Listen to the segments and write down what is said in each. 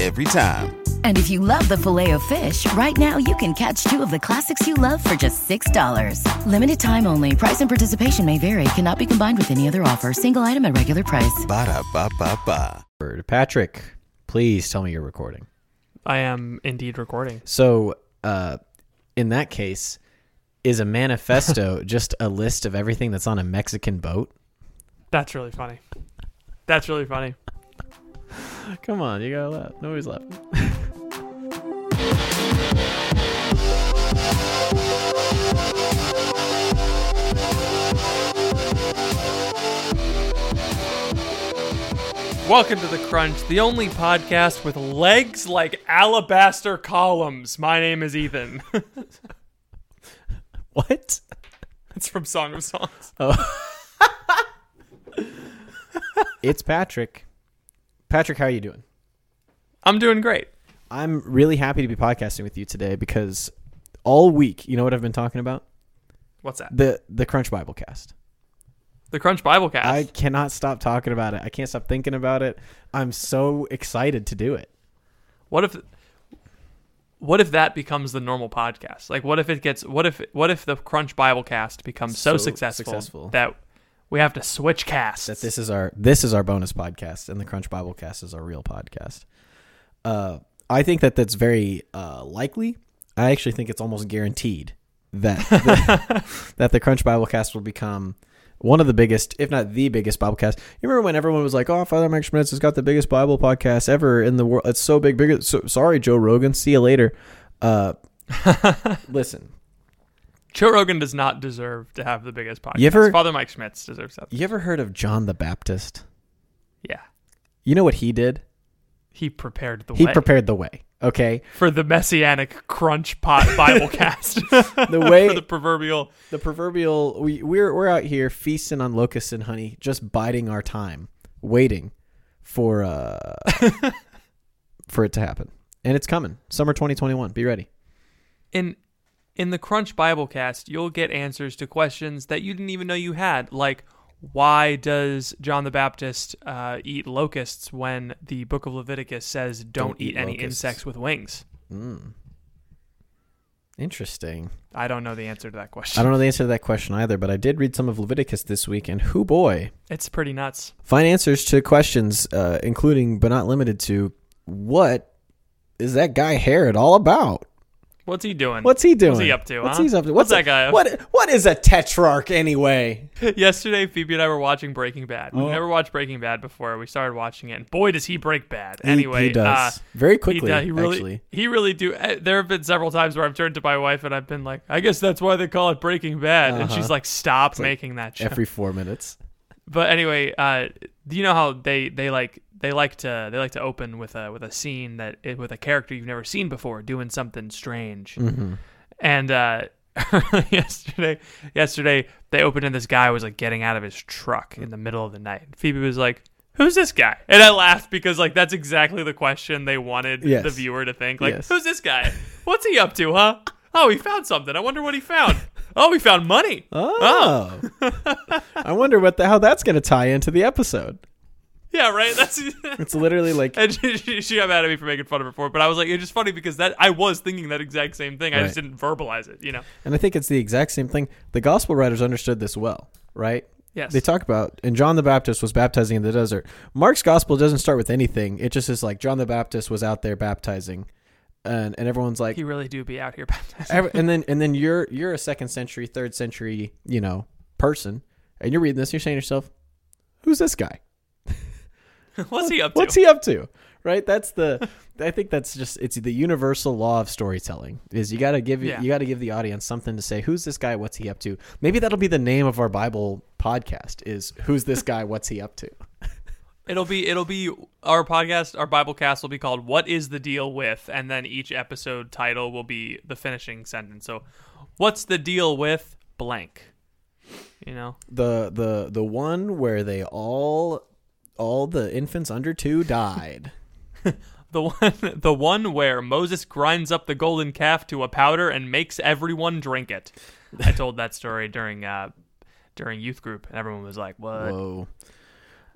Every time. And if you love the Filet-O-Fish, right now you can catch two of the classics you love for just $6. Limited time only. Price and participation may vary. Cannot be combined with any other offer. Single item at regular price. Ba-da-ba-ba-ba. Patrick, please tell me you're recording. I am indeed recording. So, uh, in that case, is a manifesto just a list of everything that's on a Mexican boat? That's really funny. That's really funny. Come on, you gotta laugh. Nobody's laughing. Welcome to The Crunch, the only podcast with legs like alabaster columns. My name is Ethan. What? it's from Song of Songs. Oh. It's Patrick. Patrick, how are you doing? I'm doing great. I'm really happy to be podcasting with you today because all week, you know what I've been talking about? What's that? The the Crunch Bible cast. The Crunch Biblecast. I cannot stop talking about it. I can't stop thinking about it. I'm so excited to do it. What if what if that becomes the normal podcast? Like what if it gets what if what if the Crunch Biblecast becomes so, So successful, successful. that we have to switch casts? that this is our this is our bonus podcast and the crunch bible cast is our real podcast. Uh i think that that's very uh likely. I actually think it's almost guaranteed that the, that the crunch bible cast will become one of the biggest if not the biggest bible cast. You remember when everyone was like oh father mike schmitz has got the biggest bible podcast ever in the world. It's so big bigger so, sorry joe rogan. See you later. Uh listen Joe Rogan does not deserve to have the biggest podcast. You ever- Father Mike Schmitz deserves that. you ever heard of john the baptist Yeah. you know what he did He prepared the he way He prepared the way okay for the messianic crunch pot Bible cast. The way- for the proverbial the proverbial we we're we're out here feasting on locusts and honey, just biding our time, waiting for uh for it to happen. And it's coming. Summer 2021. Be ready. in in the Crunch Bible cast, you'll get answers to questions that you didn't even know you had, like why does John the Baptist uh, eat locusts when the Book of Leviticus says don't, Don't eat, eat any locusts." insects with wings? Interesting. I don't know the answer to that question. I don't know the answer to that question either, but I did read some of Leviticus this week, and who boy, It's pretty nuts. find answers to questions, uh, including but not limited to what is that guy Herod all about? What's he doing? What's he doing? What's he up to? What's huh? he up to? What's, a- that guy up? What what is a tetrarch anyway? Yesterday, Phoebe and I were watching Breaking Bad. We've Oh. never watched Breaking Bad before. We started watching it, and boy, does he break bad. Anyway, he, does uh, very he, quickly. does- he really, actually, he really do. uh, There have been several times where I've turned to my wife and I've been like, "I guess that's why they call it Breaking Bad," and Uh-huh. she's like, "Stop like making that show." every four minutes. but anyway, uh, do you know how they they like they like to they like to open with a with a scene that with a character you've never seen before doing something strange. Mm-hmm. And uh, yesterday, yesterday they opened and this guy was like getting out of his truck in the middle of the night. Phoebe was like, "Who's this guy?" And I laughed because like that's exactly the question they wanted Yes. the viewer to think. Like, Yes. "Who's this guy? What's he up to, huh?" Oh, he found something. I wonder what he found. Oh, he found money. Oh, I wonder what the how that's going to tie into the episode. Yeah, right. That's It's literally like and she, she, got mad at me for making fun of her for it, but I was like, it's just funny because that I was thinking that exact same thing. I just didn't verbalize it. You know. And I think it's the exact same thing. The gospel writers understood this well, right? Yes. They talk about, and John the Baptist was baptizing in the desert. Mark's gospel doesn't start with anything. It just is like John the Baptist was out there baptizing, and and everyone's like, He really do be out here baptizing. and then and then you're you're a second century, third century, you know, person, and you're reading this, and you're saying to yourself, who's this guy? What's he up to? What's he up to? Right? That's the. I think that's just it's the universal law of storytelling. Is you got to give Yeah. you got to give the audience something to say. Who's this guy? What's he up to? Maybe that'll be the name of our Bible podcast. Is who's this guy? What's he up to? It'll be it'll be our podcast, our Bible cast will be called "What is the deal with?" and then each episode title will be the finishing sentence. So, what's the deal with blank? You know, The the the one where they all all the infants under two died. the one the one where Moses grinds up the golden calf to a powder and makes everyone drink it. I told that story during uh during youth group, and everyone was like, "What?" Whoa.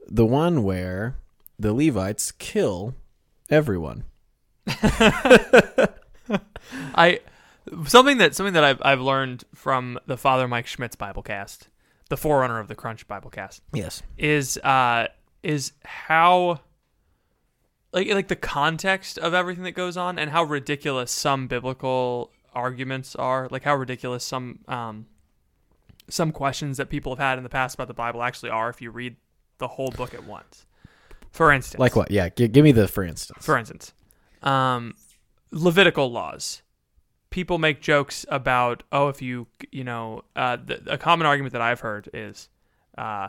The one where the Levites kill everyone. I something that something that I've I've learned from the Father Mike Schmitz's Bible cast, the forerunner of the Crunch Bible cast, Yes. is uh is how like like the context of everything that goes on and how ridiculous some biblical arguments are, like how ridiculous some um some questions that people have had in the past about the Bible actually are if you read the whole book at once. For instance, Like what? Yeah. G- give me the for instance. for instance, um, Levitical laws. People make jokes about, oh, if you, you know, uh, the, a common argument that I've heard is uh,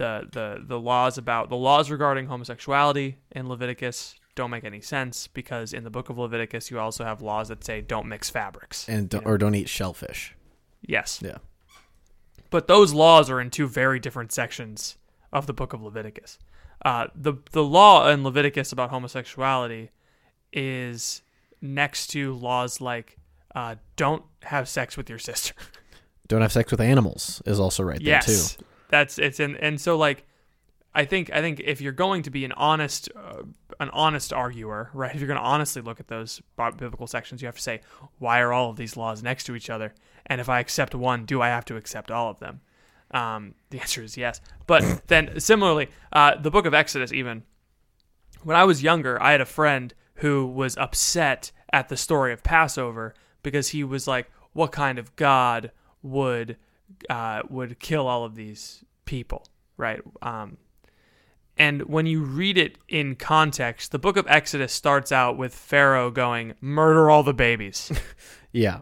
the the the laws about the laws regarding homosexuality in Leviticus don't make any sense because in the book of Leviticus you also have laws that say don't mix fabrics. and don't, or don't eat shellfish. yes, Yeah. but those laws are in two very different sections of the book of Leviticus. Uh, the the law in Leviticus about homosexuality is next to laws like uh, don't have sex with your sister. Don't have sex with animals is also right yes, there too. That's it's in and so like I think I think if you're going to be an honest uh, an honest arguer, right? If you're going to honestly look at those biblical sections, you have to say why are all of these laws next to each other? And if I accept one, do I have to accept all of them? Um, the answer is yes. But then similarly, uh, the book of Exodus even when I was younger, I had a friend who was upset at the story of Passover because he was like, "What kind of God would uh, would kill all of these people?" Right? Um, and when you read it in context, the book of Exodus starts out with Pharaoh going, "Murder all the babies." Yeah.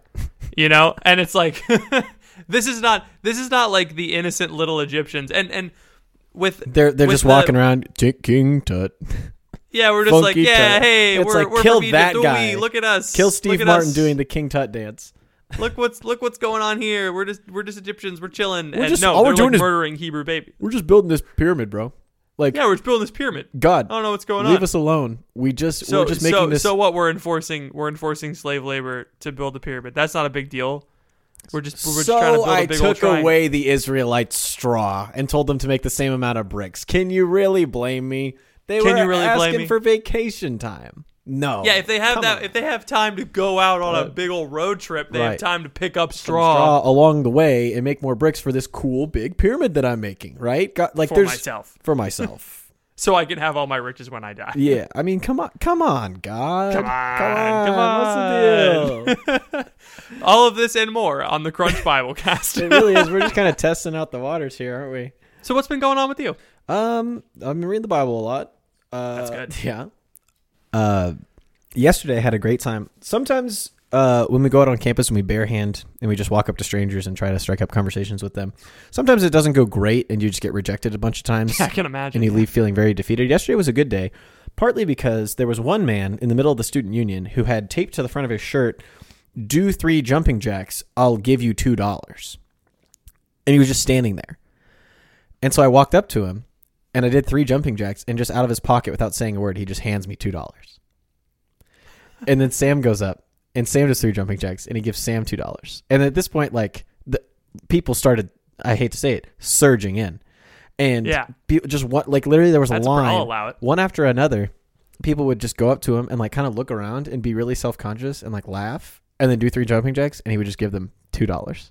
you know and it's like this is not this is not like the innocent little egyptians and and with They're they're with just the- walking around Tick King Tut. yeah we're just like yeah tut. hey It's we're, like, we're kill from Egypt, that ooh, guy. look at us Kill Look Steve Martin us. doing the King Tut dance. Look what's look what's going on here we're just we're just egyptians we're chilling We're and just- no all we're doing like is- murdering hebrew baby We're just building this pyramid, bro. Like yeah we're just building this pyramid God, i don't know what's going leave on Leave us alone. We just so we're just making so this. so what we're enforcing we're enforcing slave labor to build the pyramid that's not a big deal we're just we're just so trying to build a I big old took away the Israelites' straw and told them to make the same amount of bricks. Can you really blame me? They Can were you really blame asking me? for vacation time. No. Yeah, if they have Come that, on. if they have time to go out on a big old road trip, they have time to pick up straw, straw along the way and make more bricks for this cool big pyramid that I'm making. Right? Got like for there's myself, for myself. so I can have all my riches when I die. yeah. I mean, come on, come on, God, Come on, come on, What's the deal? All of this and more on the Crunch Bible Cast. it really is. We're just kind of testing out the waters here, aren't we? so what's been going on with you? Um, I've been reading the Bible a lot. Uh, That's good. Yeah. Uh, yesterday I had a great time. Sometimes uh, when we go out on campus and we barehand and we just walk up to strangers and try to strike up conversations with them, sometimes it doesn't go great and you just get rejected a bunch of times Yeah, I can imagine. and you leave feeling very defeated. Yesterday was a good day, partly because there was one man in the middle of the student union who had taped to the front of his shirt, "Do three jumping jacks, I'll give you two dollars," and he was just standing there. And so I walked up to him, and I did three jumping jacks, and just out of his pocket, without saying a word, he just hands me two dollars. And then Sam goes up, and Sam does three jumping jacks, and he gives Sam two dollars. And at this point, like the people started, I hate to say it, surging in. and Yeah. just what like literally there was That's a line I'll allow it. one after another. People would just go up to him and like kind of look around and be really self conscious and like laugh and then do three jumping jacks and he would just give them two dollars.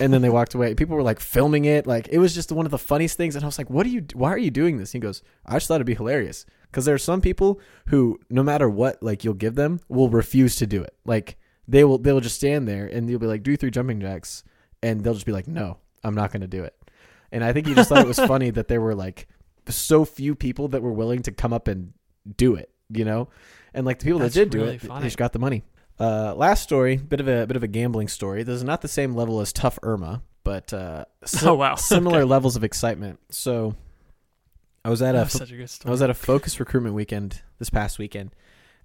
And then they walked away. People were like filming it. Like it was just one of the funniest things. And I was like, "What are you? Why are you doing this?" He goes, "I just thought it'd be hilarious because there are some people who, no matter what, like you'll give them, will refuse to do it. Like they will, they will just stand there and you'll be like, "Do three jumping jacks," and they'll just be like, "No, I'm not going to do it." And I think he just thought it was funny that there were like so few people that were willing to come up and do it, you know, and like the people That's that did do it, funny. they just got the money. Uh, last story, bit of a bit of a gambling story. This is not the same level as Tough Irma, but uh, si- Oh, wow. similar Okay. levels of excitement. So, I was at a was a I was at a focus recruitment weekend this past weekend,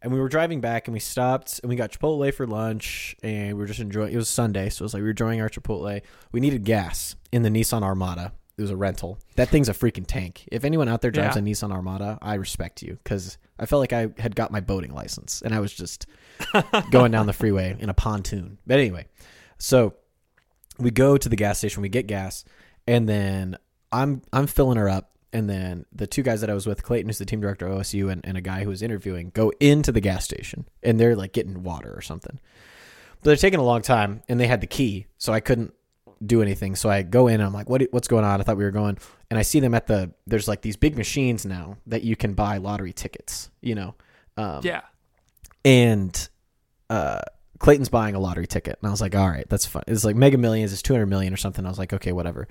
and we were driving back, and we stopped, and we got Chipotle for lunch, and we were just enjoying. It was Sunday, so it was like we were enjoying our Chipotle. We needed gas in the Nissan Armada. It was a rental. That thing's a freaking tank. If anyone out there drives Yeah. a Nissan Armada, I respect you because I felt like I had got my boating license, and I was just going down the freeway in a pontoon. But anyway, so we go to the gas station, we get gas, and then I'm I'm filling her up, and then the two guys that I was with, Clayton, who's the team director of OSU, and, and a guy who was interviewing, go into the gas station, and they're like getting water or something. But they're taking a long time, and they had the key, so I couldn't do anything. So I go in, and I'm like, what what's going on? I thought we were going, and I see them at the there's like these big machines now that you can buy lottery tickets, you know. Um, yeah. and uh, Clayton's buying a lottery ticket, and I was like, all right, that's fine. It's like Mega Millions, it's two hundred million or something. I was like, okay, whatever.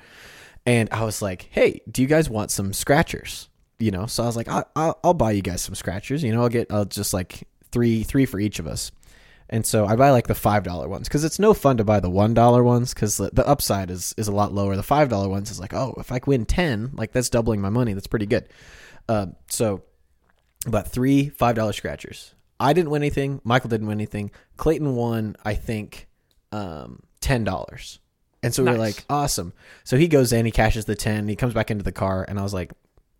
And I was like, hey, do you guys want some scratchers? You know, so I was like, I, I'll, I'll buy you guys some scratchers. You know, I'll get, I'll just like three, three for each of us. And so I buy like the five dollar ones because it's no fun to buy the one dollar ones because the, upside is is a lot lower. The five dollar ones is like, oh, if I win ten, like that's doubling my money. That's pretty good. Uh, so about three five dollar scratchers. I didn't win anything. Michael didn't win anything. Clayton won, I think, um, ten dollars. And so we were like, awesome. So he goes in, he cashes the ten, he comes back into the car, and I was like,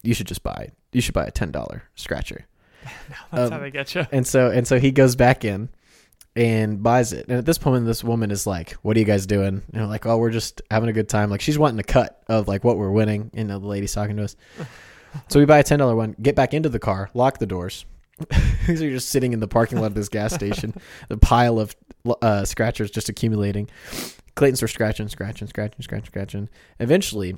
you should just buy. You should buy a ten dollar scratcher. That's um, how they get you. And so and so he goes back in and buys it. And at this point, this woman is like, "What are you guys doing?" And we're like, "Oh, we're just having a good time." Like she's wanting a cut of like what we're winning. You know, the lady's talking to us. so we buy a ten dollar one, get back into the car, lock the doors. so you're just sitting in the parking lot of this gas station, the pile of uh, scratchers just accumulating. Clayton's starts scratching, scratching, scratching, scratching, scratching. Eventually,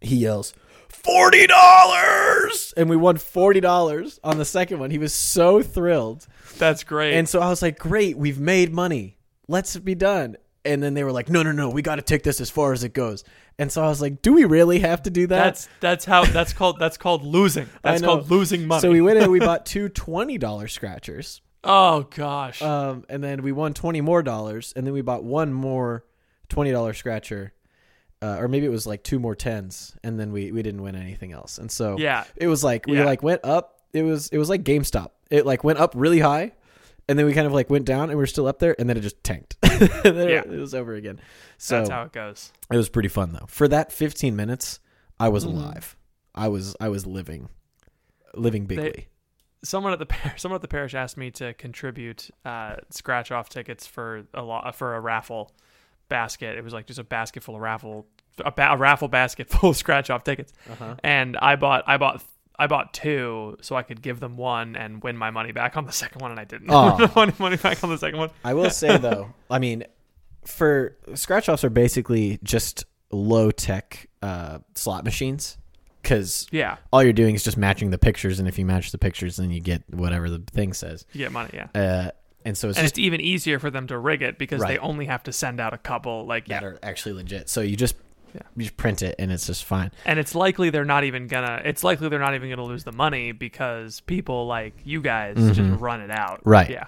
he yells, forty dollars, and we won forty dollars on the second one. He was so thrilled, That's great. and so I was like, "Great, we've made money. Let's be done." And then they were like, "No, no, no, we got to take this as far as it goes." And so I was like, "Do we really have to do that?" that's that's how that's called that's called losing. That's called losing money. So we went in and we bought two $20 scratchers. oh gosh. Um, and then we won 20 more dollars. And then we bought one more $20 scratcher. Uh, or maybe it was like two more tens. And then we, we didn't win anything else. And so Yeah. it was like, we Yeah. like went up. It was, it was like GameStop. It like went up really high. And then we kind of like went down and we are still up there. And then it just tanked. Yeah. it, it was over again. So that's how it goes. it was pretty fun though. For that 15 minutes, I was Mm-hmm. alive. I was, I was living, living bigly. Someone at the par- someone at the parish asked me to contribute uh, scratch off tickets for a lot for a raffle basket. It was like just a basket full of raffle a, ba- a raffle basket full of scratch off tickets. Uh-huh. And I bought I bought I bought two so I could give them one and win my money back on the second one, and I didn't. Aw. win money money back on the second one. I will say though, I mean, for scratch offs are basically just low tech uh, slot machines because Yeah, all you're doing is just matching the pictures, and if you match the pictures, then you get whatever the thing says. you get money. Yeah. Uh, and so it's and just it's even easier for them to rig it because they only have to send out a couple like that yeah. are actually legit. So you just Yeah. you just print it, and it's just fine. and it's likely they're not even gonna it's likely they're not even gonna lose the money because people like you guys just run it out Mm-hmm. Right. yeah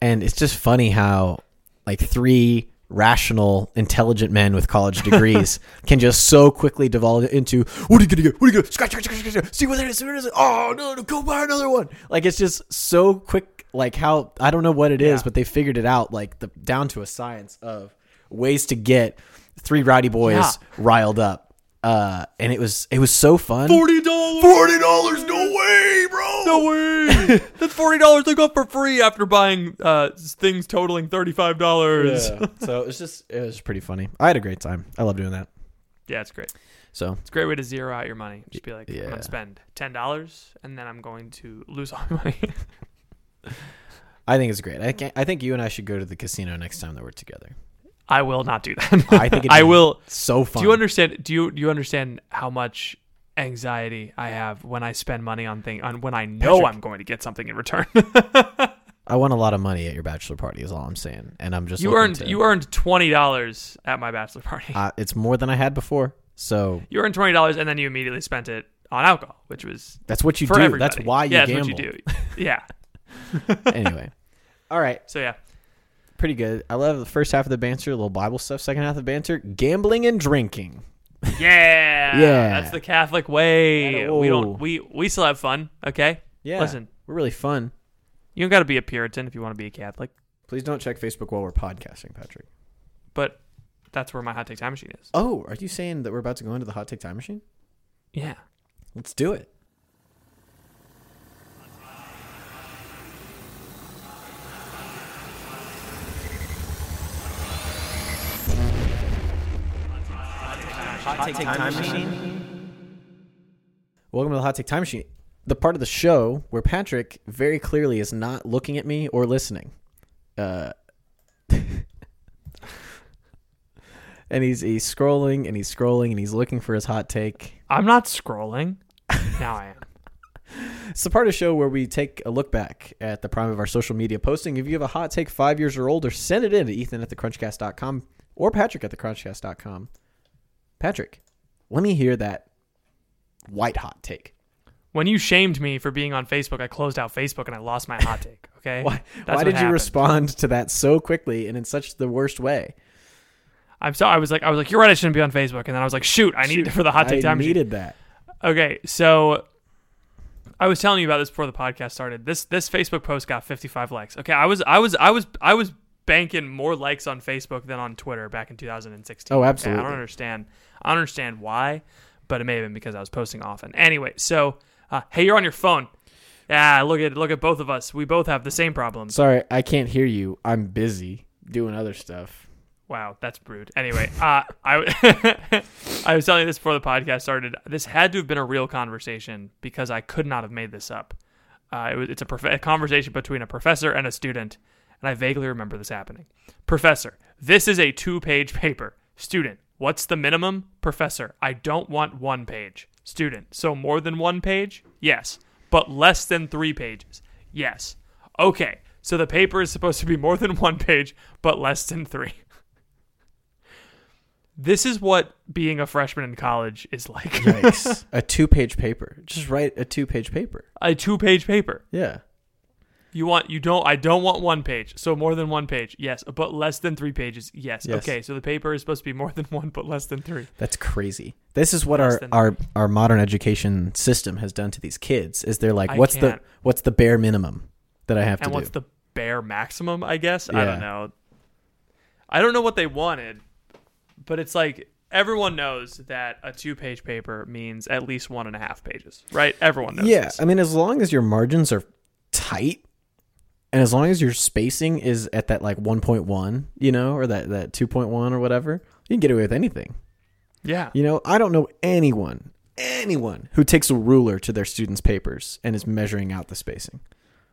And it's just funny how like three rational, intelligent men with college degrees can just so quickly devolve into what are you gonna get? What are you gonna scratch, scratch, scratch, scratch, scratch, see what it is, see what it is. Oh no, no, go buy another one. Like it's just so quick. Like how I don't know what it is, Yeah. but they figured it out like the down to a science of ways to get three rowdy boys Yeah. riled up. Uh, and it was it was so fun. forty dollars Forty dollars, no way, bro. no way that's forty dollars I got for free after buying uh things totaling thirty five dollars Yeah. so it was just it was pretty funny. I had a great time. I love doing that. yeah it's great So It's a great way to zero out your money. Just be like, I'm gonna spend ten dollars, and then I'm going to lose all my money. I think it's great. I can I think you and I should go to the casino next time that we're together. I will not do that. I think I will. So fun. Do you understand? Do you do you understand how much anxiety I have when I spend money on thing on when I know Patrick. I'm going to get something in return? I won a lot of money at your bachelor party. Is all I'm saying, and I'm just you earned to- you earned twenty dollars at my bachelor party. Uh, it's more than I had before. So you earned twenty dollars, and then you immediately spent it on alcohol, which was that's what you do. everybody. That's why you yeah, gamble. that's what you do. Yeah. anyway, all right, So yeah, pretty good. I love the first half of the banter, a little Bible stuff. Second half of the banter, gambling and drinking. yeah, Yeah. That's the Catholic way. Yeah, We don't. We we still have fun. Okay. Yeah, Listen, we're really fun. you don't got to be a Puritan if you want to be a Catholic, Please don't check Facebook while we're podcasting, Patrick. but that's where my hot take time machine is. Oh, are you saying that we're about to go into the hot take time machine? Yeah. Let's do it. Hot Take Time Machine. Welcome to the Hot Take Time Machine, the part of the show where Patrick very clearly is not looking at me or listening. Uh, and he's he's scrolling and he's scrolling and he's looking for his hot take. I'm not scrolling. now I am. It's the part of the show where we take a look back at the prime of our social media posting. If you have a hot take five years or older, send it in to Ethan at thecrunchcast.com or Patrick at thecrunchcast.com. Patrick, let me hear that white hot take. When you shamed me for being on Facebook, I closed out Facebook and I lost my hot take. Okay. Why, That's why did you respond to that so quickly and in such the worst way? I'm sorry. I was like, I was like, you're right. I shouldn't be on Facebook. And then I was like, shoot, I need it for the hot take I time machine. needed that. Okay, so I was telling you about this before the podcast started. This this Facebook post got 55 likes. Okay, I was I was I was I was banking more likes on Facebook than on Twitter back in 2016. Oh, Okay, I absolutely. don't understand. I don't understand why, but it may have been because I was posting often. Anyway, so uh, hey, you're on your phone. Yeah, look at look at both of us. We both have the same problem. Sorry, I can't hear you. I'm busy doing other stuff. Wow, that's rude. Anyway, uh, I I was telling you this before the podcast started. This had to have been a real conversation because I could not have made this up. Uh, it was, it's a, prof- a conversation between a professor and a student, and I vaguely remember this happening. Professor, this is a two-page paper. Student, what's the minimum? Professor, I don't want one page. Student, so more than one page? Yes, but less than three pages. Yes. Okay, so the paper is supposed to be more than one page, but less than three. This is what being a freshman in college is like. Yikes. a two page paper. Just write a two page paper. a two-page paper. Yeah. You want you don't I don't want one page. So more than one page. Yes, but less than 3 pages. Yes. Yes. Okay, so the paper is supposed to be more than one but less than 3. That's crazy. This is what Less our, our our modern education system has done to these kids. Is they're like, I what's the can't. what's the bare minimum that I have And to what's do? the bare maximum, I guess? I don't know. I don't know what they wanted, but it's like everyone knows that a two-page paper means at least one and a half pages, right? Everyone knows. yeah, this. I mean, as long as your margins are tight, and as long as your spacing is at that like 1.1, you know, or that that 2.1 or whatever, you can get away with anything. yeah. You know, I don't know anyone, anyone who takes a ruler to their students' papers and is measuring out the spacing.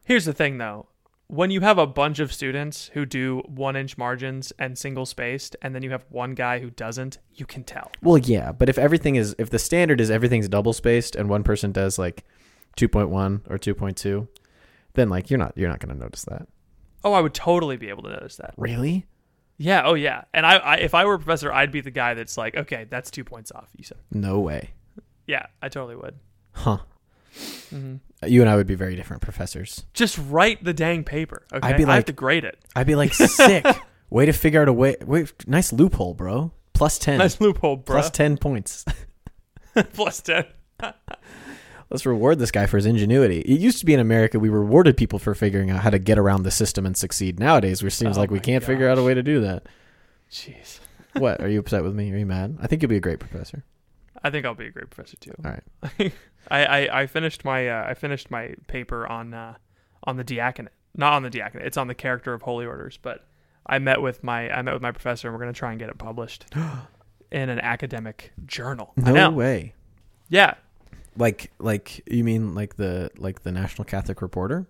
Here's the thing, though. When you have a bunch of students who do one inch margins and single spaced, and then you have one guy who doesn't, you can tell. Well, yeah, but if everything is if the standard is everything's double spaced and one person does like 2.1 or 2.2, then like you're not you're not going to notice that. Oh, I would totally be able to notice that. Really? Yeah. Oh, yeah. And I, I if I were a professor, I'd be the guy that's like, okay, that's two points off. You said. No way. Yeah, I totally would. Huh. Mm-hmm. You and I would be very different professors. Just write the dang paper. Okay. I'd be like, I have to grade it. I'd be like sick. way to figure out a way. Wait, nice loophole, bro. Plus 10. Nice loophole, bro. Plus 10 points. Plus ten. Let's reward this guy for his ingenuity. It used to be in America we rewarded people for figuring out how to get around the system and succeed. Nowadays, it seems Oh like we can't figure out a way to do that. Jeez. What? Are you upset with me? Are you mad? I think you'll be a great professor. I think I'll be a great professor too. All right. I, I, I finished my uh, I finished my paper on uh, on the diaconate. Not on the diaconate. It's on the character of holy orders. But I met with my I met with my professor and we're gonna try and get it published. in an academic journal. No way. Yeah. Like like you mean like the like the National Catholic Reporter?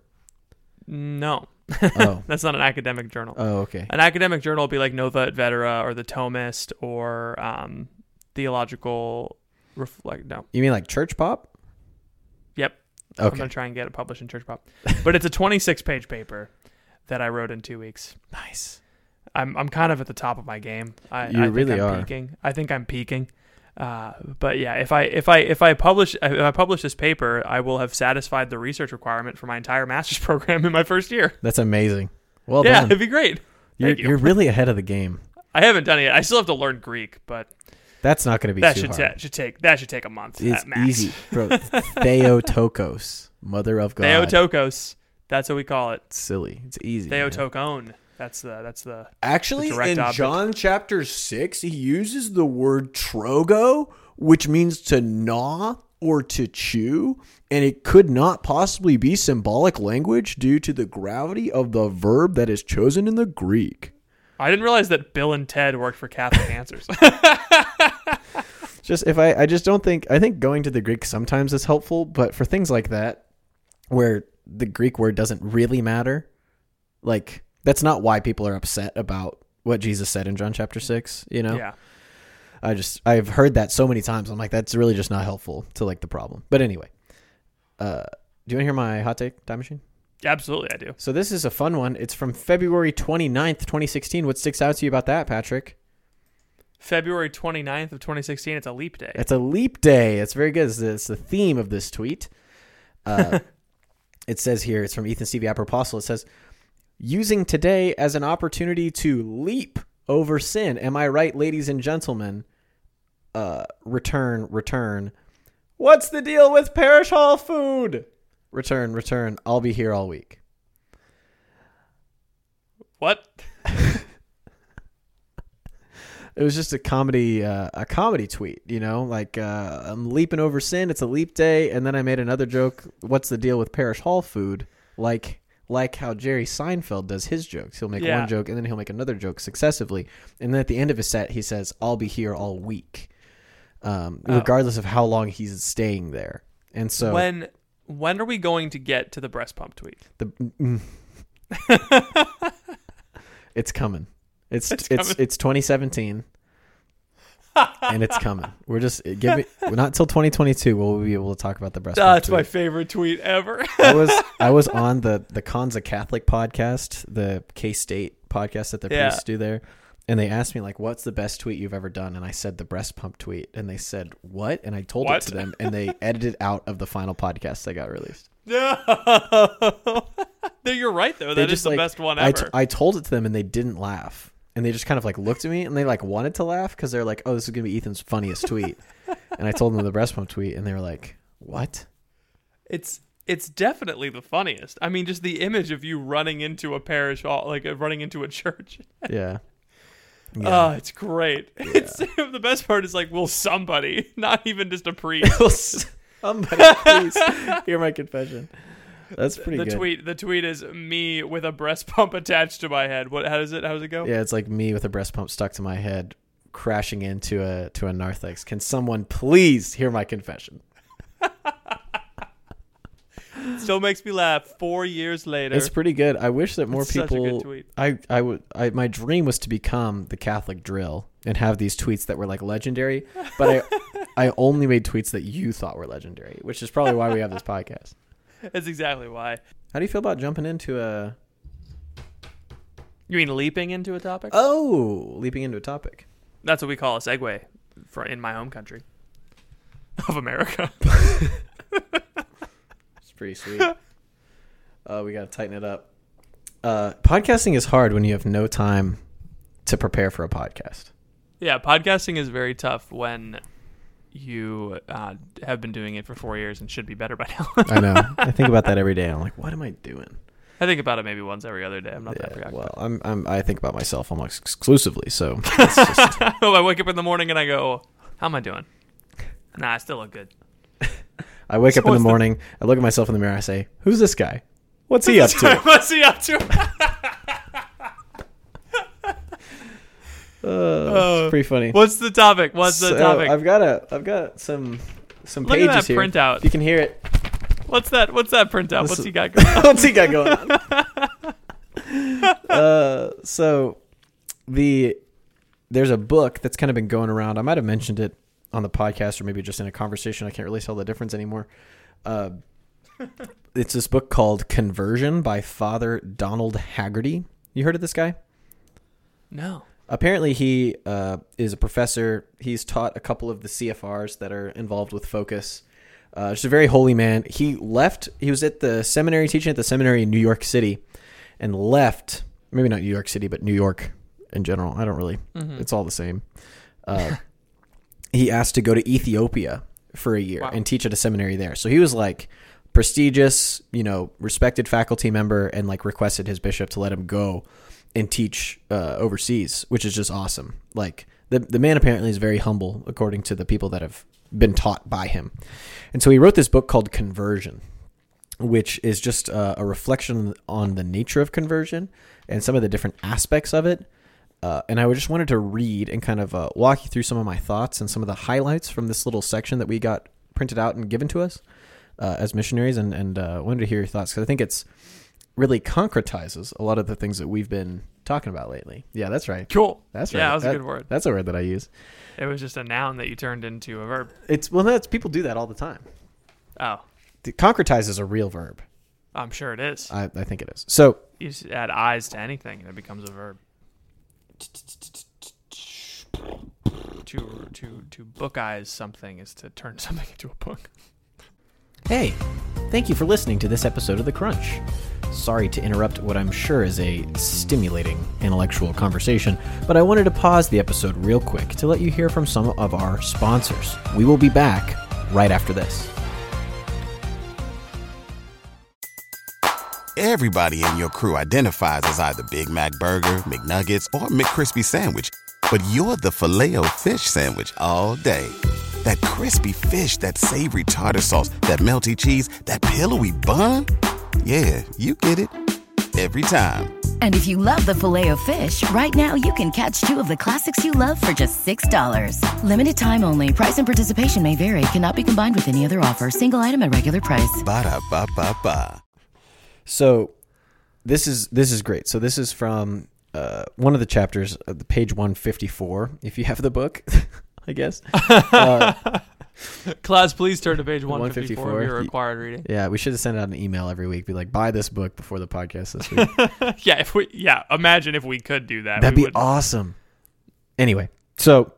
No. Oh. That's not an academic journal. Oh, okay. An academic journal will be like Nova et Vetera or the Thomist or um, Theological Reflect. No. You mean like church pop? Yep. Okay. I'm gonna try and get it published in Church Pop, but it's a 26 page paper that I wrote in two weeks. Nice. I'm I'm kind of at the top of my game. I, You I think really I'm are. Peaking. I think I'm peaking. Uh, but yeah, if I if I if I publish if I publish this paper, I will have satisfied the research requirement for my entire master's program in my first year. That's amazing. Well yeah, done. it'd be great. You're, Thank you. you're really ahead of the game. I haven't done it yet. I still have to learn Greek, but That's not going to be that too should ta- should take that should take a month it's at max. easy, bro. Theotokos, mother of God. Theotokos. That's what we call it. Silly. It's easy. man. Theotokon. That's the that's the Actually, The in object. John chapter 6, he uses the word trogo, which means to gnaw or to chew, and it could not possibly be symbolic language due to the gravity of the verb that is chosen in the Greek. I didn't realize that Bill and Ted worked for Catholic Answers. Just if I, I just don't think I think going to the Greek sometimes is helpful, but for things like that, where the Greek word doesn't really matter, like that's not why people are upset about what Jesus said in John chapter six. You know, yeah. I just I've heard that so many times. I'm like, that's really just not helpful to like the problem. But anyway, uh, do you want to hear my hot take time machine? Absolutely, I do. So this is a fun one. It's from February 29th, 2016. What sticks out to you about that, Patrick? February 29th of 2016. It's a leap day. It's a leap day. It's very good. It's the, it's the theme of this tweet. Uh, it says here, it's from Ethan Stevie Apostle. It says, using today as an opportunity to leap over sin. Am I right, ladies and gentlemen? Uh, return, return. What's the deal with parish hall food? Return, return. I'll be here all week. What? It was just a comedy, uh, a comedy tweet, you know, like uh, I'm leaping over sin. It's a leap day, and then I made another joke. What's the deal with parish hall food? Like, like how Jerry Seinfeld does his jokes. He'll make Yeah. one joke, and then he'll make another joke successively, and then at the end of his set, he says, "I'll be here all week," um, Oh. regardless of how long he's staying there. And so When when are we going to get to the breast pump tweet? the mm. it's coming. It's It's it's coming. it's, 2017, and it's coming. We're just give me not until 2022 will we be able to talk about the breast. pump That's my favorite tweet ever. I was I was on the the Kanza Catholic podcast, the K State podcast that the Yeah. priests do there, and they asked me like, "What's the best tweet you've ever done?" And I said the breast pump tweet, and they said what? And I told What? it to them, and they edited out of the final podcast that got released. no. you're right though. That is just, the like- best one I, ever. t- I told it to them and they didn't laugh. And they just kind of like looked at me and they like wanted to laugh because they're like, oh, this is going to be Ethan's funniest tweet. and I told them the breast pump tweet and they were like, what? it's it's definitely the funniest. I mean, just the image of you running into a parish hall, like uh, running into a church. Yeah. Oh, it's great. It's the best part is like, will somebody, not even just a priest. Somebody please hear my confession. That's pretty the good. tweet the tweet is me with a breast pump attached to my head. What how does it how does it go? Yeah, it's like me with a breast pump stuck to my head, crashing into a to a narthex. Can someone please hear my confession? Still makes me laugh 4 years later. It's pretty good. I wish that more It's such a good people. tweet. I I would. I my dream was to become the Catholic dril and have these tweets that were like legendary. But I I only made tweets that you thought were legendary, which is probably why we have this podcast. That's exactly why. How do you feel about jumping into a You mean leaping into a topic? oh leaping into a topic? That's what we call a segue for in my home country of America. It's pretty sweet. uh, we got to tighten it up. Uh, podcasting is hard when you have no time to prepare for a podcast. yeah, podcasting is very tough when you uh, have been doing it for 4 years and should be better by now. I know. I think about that every day. I'm like, what am I doing? I think about it maybe once every other day. I'm not that Yeah, preoccupied. well, I'm, I'm I think about myself almost exclusively. So just, I wake up in the morning and I go, "How am I doing?" Nah, I still look good. I wake So up in the what's the- morning. I look at myself in the mirror. I say, "Who's this guy? What's he up to?" What's he up to? Uh, it's pretty funny. What's the topic? What's the So, topic? I've got a, I've got some, some Look at pages that here. printout. You can hear it. What's that? What's that printout? What's he got going? on? What's he got going on? uh, so the there's a book that's kind of been going around. I might have mentioned it on the podcast or maybe just in a conversation. I can't really tell the difference anymore. Uh, it's this book called Conversion by Father Donald Haggerty. You heard of this guy? No. Apparently, he uh, is a professor. He's taught a couple of the CFRs that are involved with Focus. Uh, just a very holy man. He left. He was at the seminary, teaching at the seminary in New York City, and left. Maybe not New York City, but New York in general. I don't really. It's all the same. Uh, he asked to go to Ethiopia for a year Wow. and teach at a seminary there. So he was like prestigious, you know, respected faculty member, and like requested his bishop to let him go and teach uh, overseas, which is just awesome. Like the the man apparently is very humble, according to the people that have been taught by him. And so he wrote this book called Conversion, which is just uh, a reflection on the nature of conversion and some of the different aspects of it. Uh, and I just wanted to read and kind of uh, walk you through some of my thoughts and some of the highlights from this little section that we got printed out and given to us uh, as missionaries, and and uh, wanted to hear your thoughts because I think it's really concretizes a lot of the things that we've been talking about lately. Yeah, that's right. Cool. That's right. Yeah, that was That- a good word. That's a word that I use. It was just a noun that you turned into a verb. It's well, that's people do that all the time. Oh, The- Concretize is a real verb. I'm sure it is. I, I think it is. So You just add eyes to anything and it becomes a verb. To to to book eyes something is to turn something into a book. Hey, thank you for listening to this episode of The Crunch. Sorry to interrupt what I'm sure is a stimulating intellectual conversation, but I wanted to pause the episode real quick to let you hear from some of our sponsors. We will be back right after this. Everybody in your crew identifies as either Big Mac Burger, McNuggets, or McCrispy Sandwich. But you're the Filet-O-Fish Sandwich all day. That crispy fish, that savory tartar sauce, that melty cheese, that pillowy bun. Yeah, you get it. Every time. And if you love the Filet-O-Fish, right now you can catch two of the classics you love for just $6. Limited time only. Price and participation may vary. Cannot be combined with any other offer. Single item at regular price. Ba-da-ba-ba-ba. So this is this is great. So this is from uh, one of the chapters, of the page 154. If you have the book, I guess. Uh, Class, please turn to page 154, 154. of your required reading. yeah, we should have sent out an email every week. Be like, buy this book before the podcast this week. yeah, if we yeah, imagine if we could do that. That'd be would. awesome. Anyway, so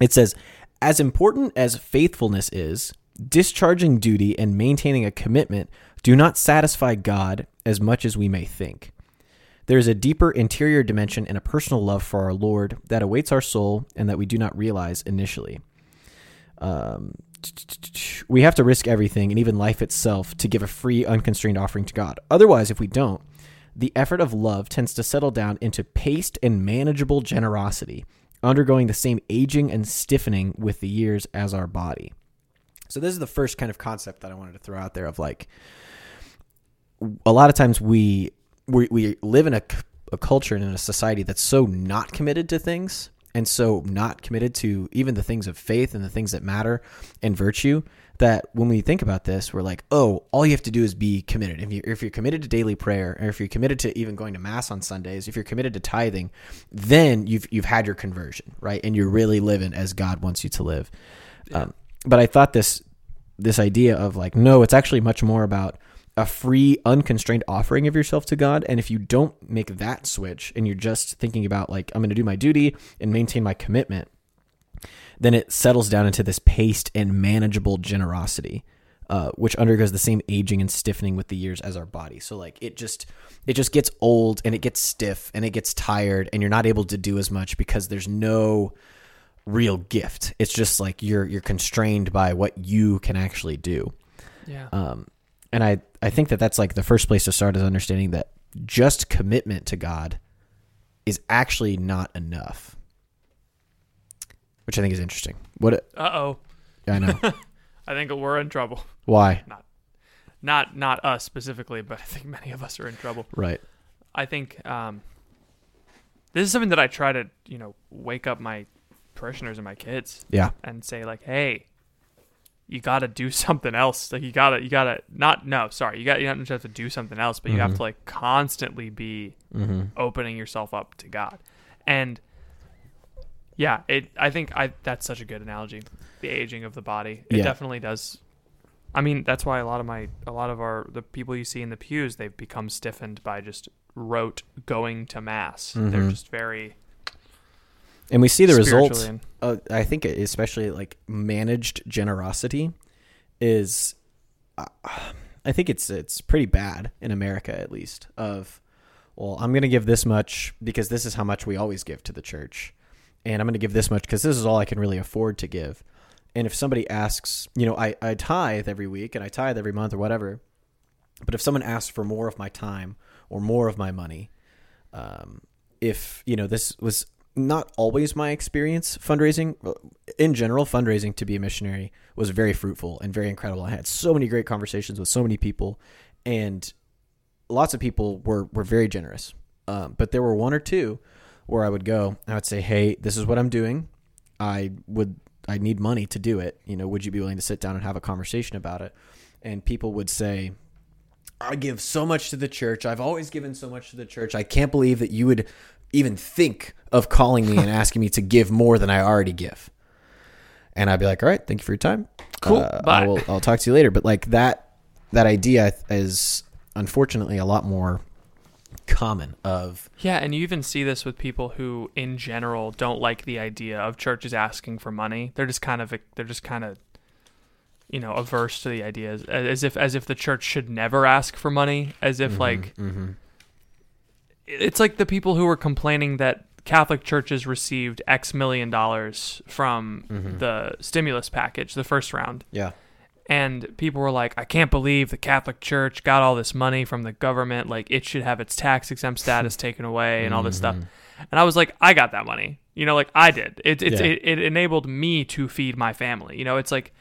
it says, as important as faithfulness is, discharging duty and maintaining a commitment do not satisfy God as much as we may think. There is a deeper interior dimension and a personal love for our Lord that awaits our soul and that we do not realize initially. Um, we have to risk everything and even life itself to give a free, unconstrained offering to God. Otherwise, if we don't, the effort of love tends to settle down into paced and manageable generosity, undergoing the same aging and stiffening with the years as our body. So, this is the first kind of concept that I wanted to throw out there of like, a lot of times we we, we live in a, a culture and in a society that's so not committed to things and so not committed to even the things of faith and the things that matter and virtue that when we think about this we're like oh all you have to do is be committed. If, you, if you're committed to daily prayer or if you're committed to even going to mass on sundays if you're committed to tithing then you've, you've had your conversion right? And you're really living as god wants you to live. Um, but i thought this this idea of like no it's actually much more about a free unconstrained offering of yourself to god. And if you don't make that switch and you're just thinking about like i'm going to do my duty and maintain my commitment then it settles down into this paced and manageable generosity uh, which undergoes the same aging and stiffening with the years as our body. So like it just it just gets old and it gets stiff and it gets tired and you're not able to do as much because there's no real gift. It's just like you're you're constrained by what you can actually do. Yeah. um, and I, I think that that's like the first place to start is understanding that just commitment to God is actually not enough, which I think is interesting. What Uh oh. I know I think we're in trouble. why, Not, Not not us specifically, but I think many of us are in trouble. right? I think um, this is something that I try to you know wake up my parishioners and my kids Yeah. and say like, hey, you got to do something else. Like you gotta you gotta not no sorry you got you don't just have to do something else, but you have mm-hmm. to like constantly be mm-hmm. opening yourself up to God, and yeah, it. I think I that's such a good analogy. The aging of the body. It Yeah. definitely does. I mean, that's why a lot of my a lot of our the people you see in the pews they've become stiffened by just rote going to mass. They're mm-hmm. just very and we see the results. Uh, I think especially like managed generosity is, uh, I think it's it's pretty bad in America at least. Of, well, I'm going to give this much because this is how much we always give to the church, and I'm going to give this much because this is all I can really afford to give. And if somebody asks, you know, I, I tithe every week and I tithe every month or whatever, but if someone asks for more of my time or more of my money, um, if you know this was not always my experience fundraising in general fundraising to be a missionary was very fruitful and very incredible. I had so many great conversations with so many people and lots of people were were very generous. Um, but there were one or two where i would go and i would say hey this is what i'm doing. I would i need money to do it. You know would you be willing to sit down and have a conversation about it? And people would say I give so much to the church. I've always given so much to the church. I can't believe that you would even think of calling me and asking me to give more than I already give. And I'd be like, all right, thank you for your time. Cool, Uh, bye." I will, I'll talk to you later. But like that, that idea is unfortunately a lot more common of Yeah, and you even see this with people who, in general, don't like the idea of churches asking for money. They're just kind of they're just kind of you know averse to the idea as, as if as if the church should never ask for money, as if like it's like the people who were complaining that Catholic churches received X million dollars from the stimulus package, the first round yeah. and people were like, "I can't believe the Catholic Church got all this money from the government. Like, it should have its tax exempt status taken away and all this stuff." And I was like, "I got that money. You know, like I did. It it's, Yeah. it, it enabled me to feed my family. You know, it's like,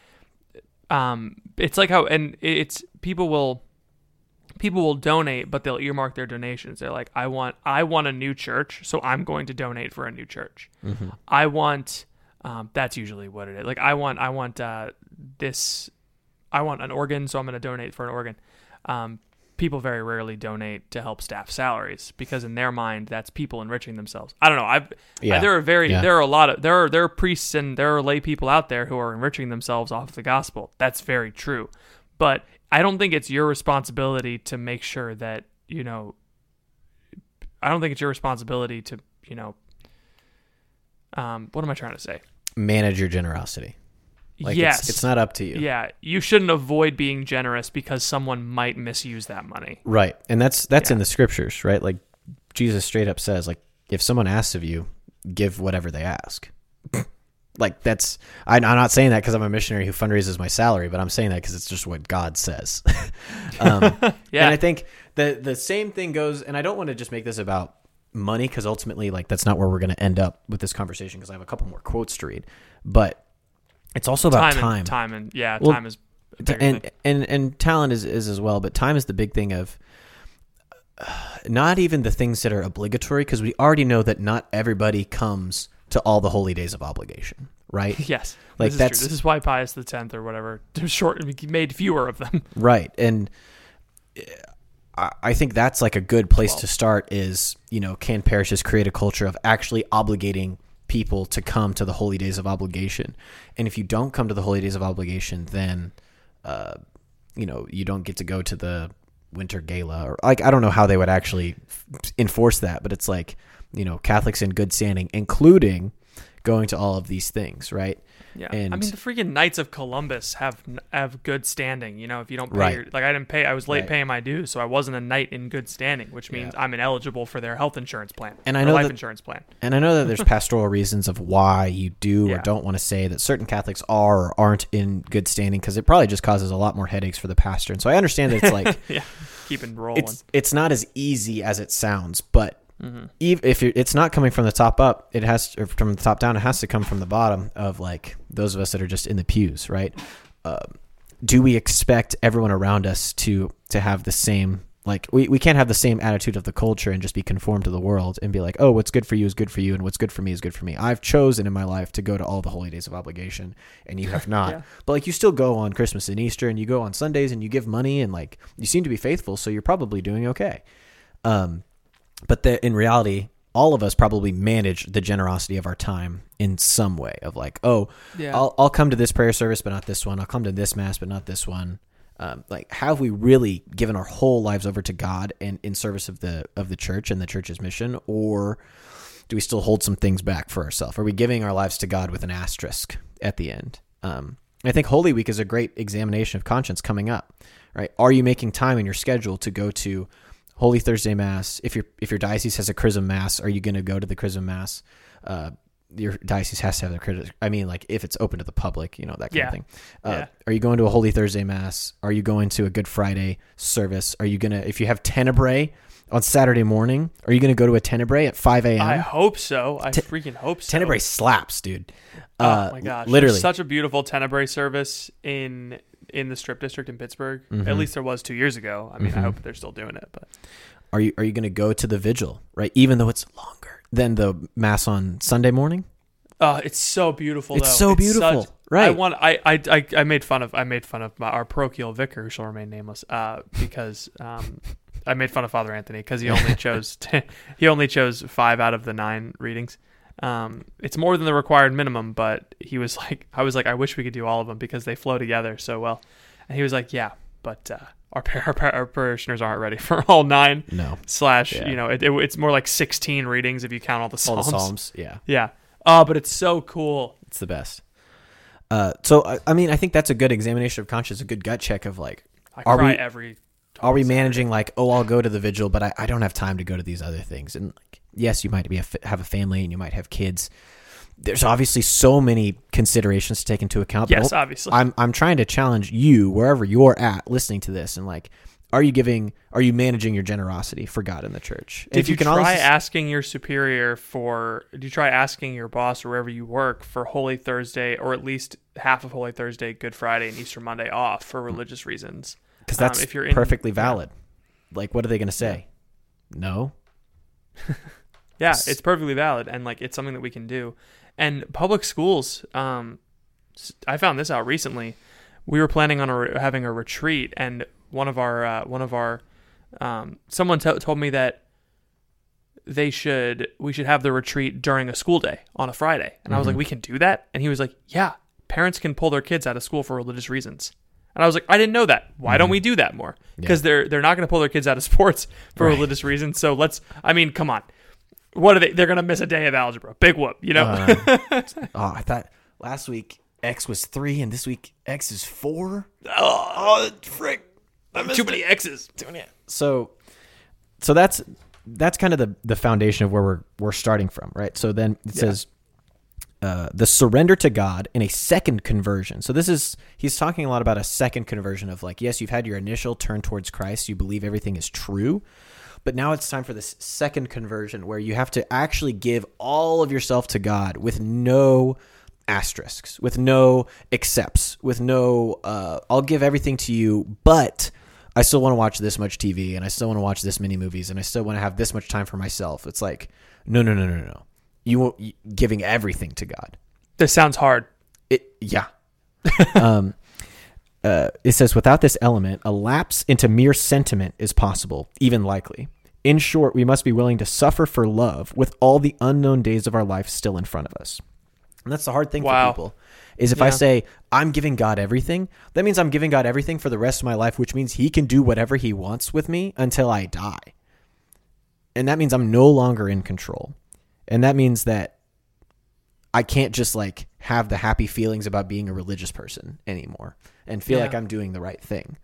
um, it's like how and it's people will." People will donate, but they'll earmark their donations. They're like, "I want, I want a new church, so I'm going to donate for a new church. I want." Um, that's usually what it is. Like, I want, I want uh, this I want an organ, so I'm going to donate for an organ. Um, people very rarely donate to help staff salaries because in their mind that's people enriching themselves. I don't know. I've Yeah. there are very Yeah. there are a lot of there are there are priests and there are lay people out there who are enriching themselves off the gospel. That's very true. But I don't think it's your responsibility to make sure that, you know I don't think it's your responsibility to, you know um what am I trying to say? Manage your generosity. Like yes. it's, it's not up to you. Yeah, you shouldn't avoid being generous because someone might misuse that money. Right. And that's that's in the scriptures, right? Like Jesus straight up says like if someone asks of you, give whatever they ask. Like that's I, I'm not saying that because I'm a missionary who fundraises my salary, but I'm saying that because it's just what God says. um, Yeah. And I think the the same thing goes, and I don't want to just make this about money because ultimately, like that's not where we're going to end up with this conversation. Because I have a couple more quotes to read, but it's also about time, time. and time and yeah, Well, time is and thing. and and talent is is as well, but time is the big thing of uh, not even the things that are obligatory because we already know that not everybody comes to all the holy days of obligation, right? yes. like this is that's- true. this is why Pius the Tenth or whatever short made fewer of them. Right. And uh, I I think that's like a good place to start is, you know, can parishes create a culture of actually obligating people to come to the holy days of obligation? And if you don't come to the holy days of obligation, then, uh, you know, you don't get to go to the winter gala or like, I don't know how they would actually f- enforce that, but it's like, you know, Catholics in good standing, including going to all of these things, right? Yeah, And I mean the freaking Knights of Columbus have have good standing. You know, if you don't pay, Right. your, like I didn't pay, I was late Right. paying my dues, so I wasn't a knight in good standing, which means I'm ineligible for their health insurance plan And I know life that- insurance plan. And I know that there's pastoral reasons of why you do or don't want to say that certain Catholics are or aren't in good standing because it probably just causes a lot more headaches for the pastor. And so I understand that it's like yeah, keeping rolling. it's it's not as easy as it sounds, but Mm-hmm. if it's not coming from the top up, it has or from the top down. It has to come from the bottom of like those of us that are just in the pews, right? Um, do we expect everyone around us to to have the same like we, we can't have the same attitude of the culture and just be conformed to the world and be like oh what's good for you is good for you and what's good for me is good for me i've chosen in my life to go to all the holy days of obligation and you have not Yeah. but like you still go on christmas and easter and you go on sundays and you give money and like you seem to be faithful so you're probably doing okay um but the, in reality all of us probably manage the generosity of our time in some way of like oh Yeah. I'll, I'll come to this prayer service but not this one. I'll come to this mass but not this one. Um, like have we really given our whole lives over to god and in service of the of the church and the church's mission? Or do we still hold some things back for ourselves? Are we giving our lives to god with an asterisk at the end? Um, i think holy week is a great examination of conscience coming up right? Are you making time in your schedule to go to Holy Thursday Mass. If your if your diocese has a Chrism Mass, are you going to go to the Chrism Mass? Uh, your diocese has to have the Chrism. I mean, like if it's open to the public, you know that kind Yeah. of thing. Uh, Yeah. Are you going to a Holy Thursday Mass? Are you going to a Good Friday service? Are you gonna if you have Tenebrae on Saturday morning? Are you going to go to a Tenebrae at five a.m.? I hope so. I Te- freaking hope so. Tenebrae slaps, dude. Oh Uh, my gosh! literally. There's such a beautiful Tenebrae service in in the Strip District in Pittsburgh. Mm-hmm. At least there was two years ago. I mean, I hope they're still doing it. But Are you are you going to go to the vigil? Right, even though it's longer than the mass on Sunday morning. uh, it's so beautiful. It's though. so beautiful. such- Right. I want. I, I I I made fun of. I made fun of my, our parochial vicar, who shall remain nameless, uh, because um, I made fun of Father Anthony because he only chose he only chose five out of the nine readings. Um, it's more than the required minimum, but he was like, I was like, I wish we could do all of them because they flow together so well. And he was like, Yeah, but uh, our, par- our par- our parishioners aren't ready for all nine. No. Slash, Yeah. you know, it, it, it's more like sixteen readings if you count all the Psalms. All the psalms, yeah. Yeah. Oh, but it's so cool. It's the best. Uh, so I, I mean, I think that's a good examination of conscience, a good gut check of like, I Are cry we- every. are we Saturday. managing like, oh, I'll go to the vigil, but I, I don't have time to go to these other things. And like, yes, you might be a, have a family and you might have kids. There's obviously so many considerations to take into account. Yes, obviously. I'm I'm trying to challenge you wherever you're at listening to this and like, are you giving, are you managing your generosity for God and the church? Did you, try honestly- asking your superior for? do you try asking your boss or wherever you work for Holy Thursday or at least half of Holy Thursday, Good Friday, and Easter Monday off for religious reasons? because Um, that's if you're in- perfectly yeah. valid. Like, what are they going to say? No. Yeah, it's perfectly valid, and like it's something that we can do. And public schools, um, I found this out recently. We were planning on a, having a retreat, and one of our uh, one of our um, someone t- told me that they should we should have the retreat during a school day on a Friday, and I was like, we can do that, and he was like, yeah, parents can pull their kids out of school for religious reasons. And I was like, I didn't know that. Why don't we do that more? Because they're they're not going to pull their kids out of sports for Right. religious reasons. So let's. I mean, come on. What are they? They're going to miss a day of algebra. Big whoop. You know. Uh, oh, I thought last week X was three and this week X is four. oh, frick! Too many X's. So, so that's that's kind of the the foundation of where we're we're starting from, right? So then it says uh, the surrender to God in a second conversion. So this is he's talking a lot about a second conversion of like, yes, you've had your initial turn towards Christ, you believe everything is true, but now it's time for this second conversion where you have to actually give all of yourself to God with no asterisks, with no accepts, with no uh, I'll give everything to you, but I still want to watch this much TV and I still want to watch this many movies and I still want to have this much time for myself. It's like, no, no, no, no, no. You won't giving everything to God. This sounds hard. It yeah. um, uh, it says without this element, a lapse into mere sentiment is possible, even likely. In short, we must be willing to suffer for love with all the unknown days of our life still in front of us. And that's the hard thing Wow. for people. Is if I say I'm giving God everything, that means I'm giving God everything for the rest of my life, which means He can do whatever He wants with me until I die. And that means I'm no longer in control. And that means that I can't just like have the happy feelings about being a religious person anymore and feel Yeah. like I'm doing the right thing.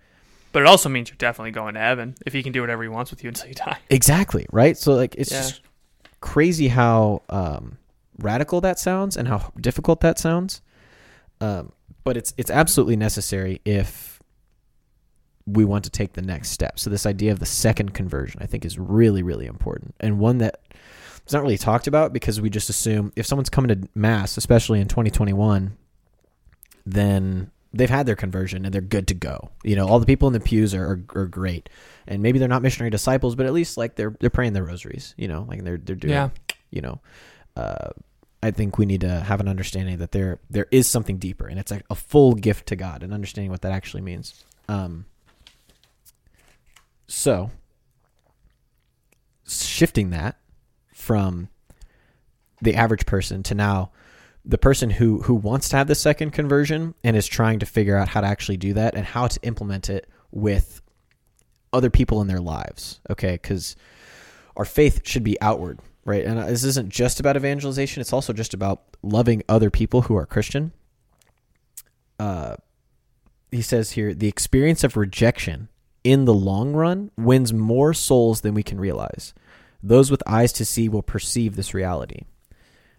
But it also means you're definitely going to heaven if he can do whatever he wants with you until you die. Exactly, right? So like it's Yeah. just crazy how um, radical that sounds and how difficult that sounds. Um, but it's it's absolutely necessary if we want to take the next step. So this idea of the second conversion, I think, is really really important and one that is not really talked about because we just assume if someone's coming to mass, especially in 2021, then they've had their conversion and they're good to go. You know, all the people in the pews are, are, are great, and maybe they're not missionary disciples, but at least like they're they're praying their rosaries. You know, like they're they're doing. Yeah. You know, uh, I think we need to have an understanding that there there is something deeper, and it's like a full gift to God, and understanding what that actually means. Um. So, shifting that from the average person to now the person who who wants to have the second conversion and is trying to figure out how to actually do that and how to implement it with other people in their lives okay? Because our faith should be outward right? And this isn't just about evangelization. It's also just about loving other people who are christian. Uh he says here the experience of rejection in the long run wins more souls than we can realize those with eyes to see will perceive this reality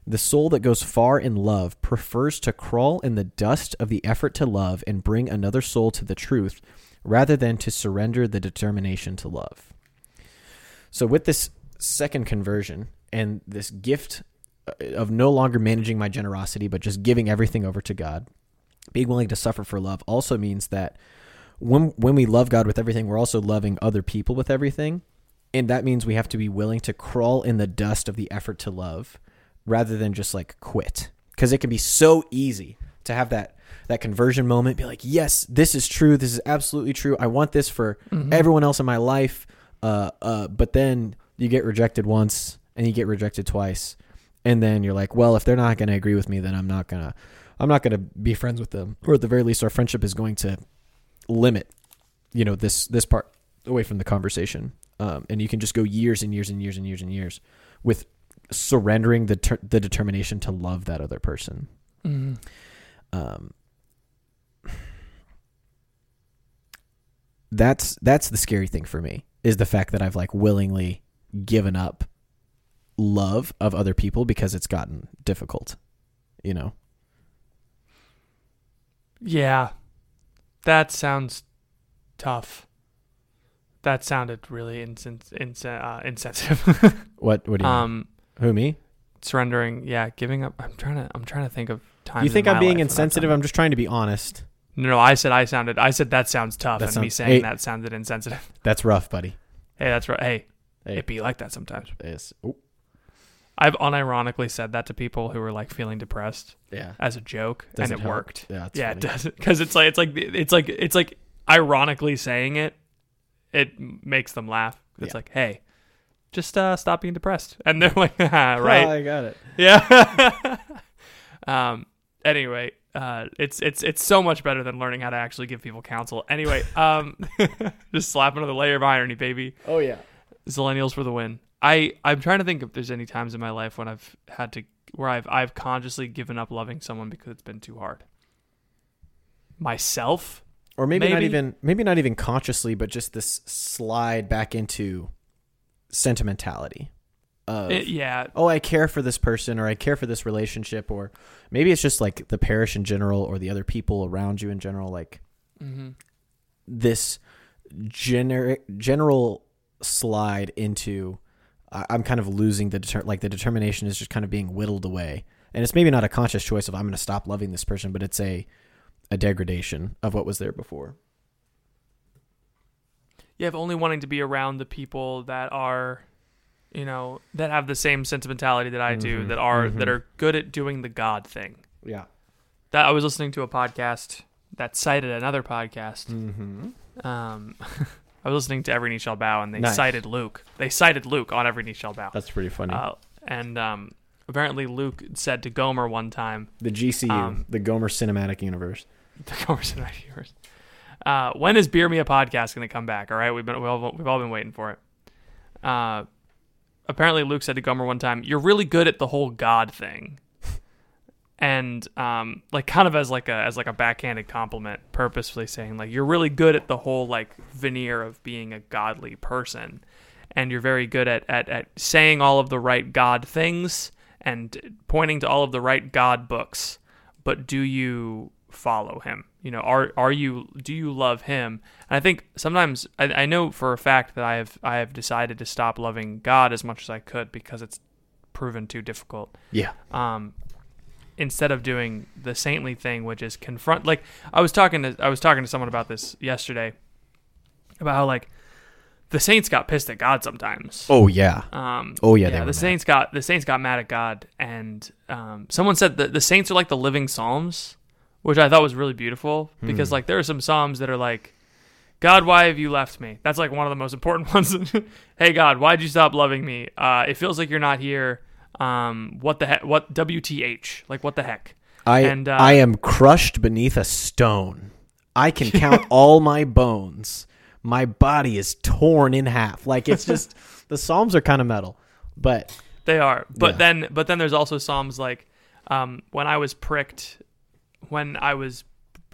the soul that goes far in love prefers to crawl in the dust of the effort to love and bring another soul to the truth rather than to surrender the determination to love. So, with this second conversion and this gift uh, of no longer managing my generosity, but just giving everything over to God, being willing to suffer for love also means that when, when we love God with everything, we're also loving other people with everything. And that means we have to be willing to crawl in the dust of the effort to love rather than just like quit. Because it can be so easy to have that that conversion moment be like yes this is true. This is absolutely true. I want this for everyone else in my life. Uh, uh, but then you get rejected once and you get rejected twice. And then you're like well if they're not going to agree with me then i'm not going to i'm not going to be friends with them. Or at the very least our friendship is going to limit you know this this part away from the conversation um, and you can just go years and years and years and years and years with surrendering the ter- the determination to love that other person. Um, that's that's the scary thing for me is the fact that I've like willingly given up love of other people because it's gotten difficult. You know. Yeah. That sounds tough. That sounded really insen- insen- uh, insensitive. What what do you mean? um Who me? surrendering, yeah, giving up. I'm trying to I'm trying to think of times you think in I'm being life when I've insensitive? I'm just trying to be honest. No, no, I said I sounded I said that sounds tough That and me saying hey. that sounded insensitive. That's rough, buddy. Hey, that's right. Hey, Hey. it be like that sometimes. Yes. Oh, I've unironically said that to people who were like feeling depressed yeah. as a joke Does and it it, worked. Yeah, it's yeah, it does because it's like it's like it's like it's like ironically saying it, it makes them laugh. It's Yeah. like, hey, just uh, stop being depressed, and they're like, "Ah, right, I got it. yeah. um. Anyway, uh, it's it's it's so much better than learning how to actually give people counsel. Anyway, um, just slap another layer of irony, baby. Oh yeah. Zillennials for the win. I I'm trying to think if there's any times in my life when I've had to where I've I've consciously given up loving someone because it's been too hard. Myself? Or maybe, not even maybe not even consciously but just this slide back into sentimentality of It- yeah. oh i care for this person or i care for this relationship or maybe it's just like the parish in general or the other people around you in general like hmm this generic general slide into I- i'm kind of losing the deter- like the determination is just kind of being whittled away. And it's maybe not a conscious choice of i'm going to stop loving this person but it's a a degradation of what was there before Yeah, if only wanting to be around the people that are, you know, that have the same sentimentality that I do, Mhm, that are mhm. that are good at doing the God thing. yeah That I was listening to a podcast that cited another podcast. mm-hmm. Um, I was listening to Every Knee Shall Bow, and they Nice. cited Luke. They cited Luke on Every Knee Shall Bow. That's pretty funny. Uh, and um, apparently Luke said to Gomer one time, the GCU, um, the Gomer Cinematic Universe. the Cinematic Universe. Uh, when is Beer Me a podcast going to come back? All right, we've been we've all, we've all been waiting for it. Uh, apparently Luke said to Gomer one time, "You're really good at the whole God thing," and um, like kind of as like a as like a backhanded compliment, purposefully saying like you're really good at the whole like veneer of being a godly person, and you're very good at at, at saying all of the right God things and pointing to all of the right God books, but do you follow him? You know, are are you do you love him? And I think sometimes I, I know for a fact that I have I have decided to stop loving God as much as I could because it's proven too difficult. Yeah. Um, instead of doing the saintly thing, which is confront. Like I was talking to I was talking to someone about this yesterday, about how like the saints got pissed at God sometimes. Oh yeah. Um, Oh, yeah, were the mad. saints got the saints got mad at God, and um, someone said that the saints are like the living psalms, which I thought was really beautiful Hmm. because like there are some psalms that are like, God, why have you left me? That's like one of the most important ones. hey God, why'd you stop loving me? Uh, it feels like you're not here. Um, what the heck? What WTH? Like what the heck? I And, uh, I am crushed beneath a stone. I can count all my bones. My body is torn in half. Like it's just the Psalms are kind of metal, but They are, but Yeah. then but then there's also psalms like um, when I was pricked, when I was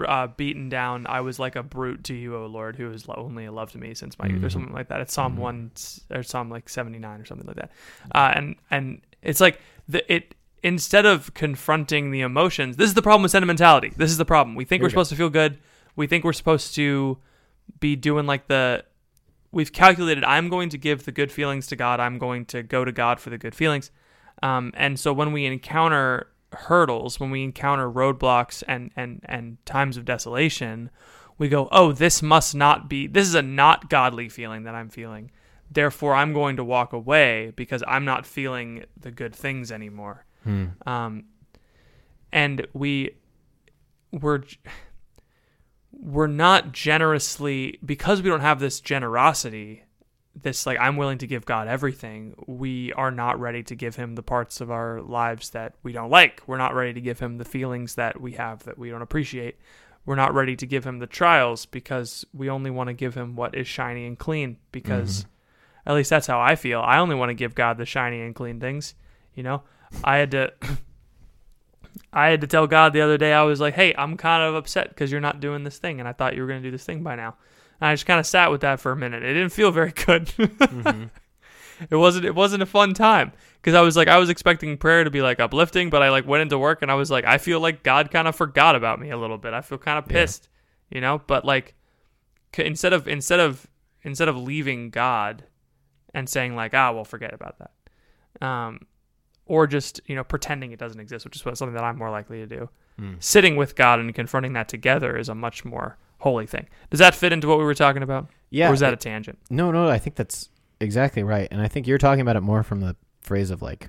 uh, beaten down, I was like a brute to you, O Lord, who has only loved me since my youth, or something like that. It's Psalm one or Psalm like seventy nine or something like that. Uh, and and it's like the it instead of confronting the emotions, this is the problem with sentimentality. This is the problem. We think we're supposed to feel good. We think we're supposed to be doing like the we've calculated I'm going to give the good feelings to God. I'm going to go to God for the good feelings. Um, and so when we encounter hurdles, when we encounter roadblocks and, and, and times of desolation, we go, oh, this must not be, this is a not godly feeling that I'm feeling. Therefore, I'm going to walk away because I'm not feeling the good things anymore. Um, and we, we're, we're not generously because we don't have this generosity this like i'm willing to give god everything we are not ready to give him the parts of our lives that we don't like we're not ready to give him the feelings that we have that we don't appreciate we're not ready to give him the trials because we only want to give him what is shiny and clean because mm-hmm. at least that's how i feel i only want to give god the shiny and clean things you know i had to I had to tell God the other day, I was like, hey, I'm kind of upset because you're not doing this thing. And I thought you were going to do this thing by now. And I just kind of sat with that for a minute. It didn't feel very good. It wasn't, it wasn't a fun time because I was like, I was expecting prayer to be like uplifting, but I like went into work and I was like, I feel like God kind of forgot about me a little bit. I feel kind of pissed, you know, but like c- instead of, instead of, instead of leaving God and saying like, ah, well, forget about that. Um, or just you know pretending it doesn't exist, which is something that I'm more likely to do. Sitting with God and confronting that together is a much more holy thing. Does that fit into what we were talking about? Yeah, or was that it- a tangent? no, no, I think that's exactly right. And I think you're talking about it more from the phrase of like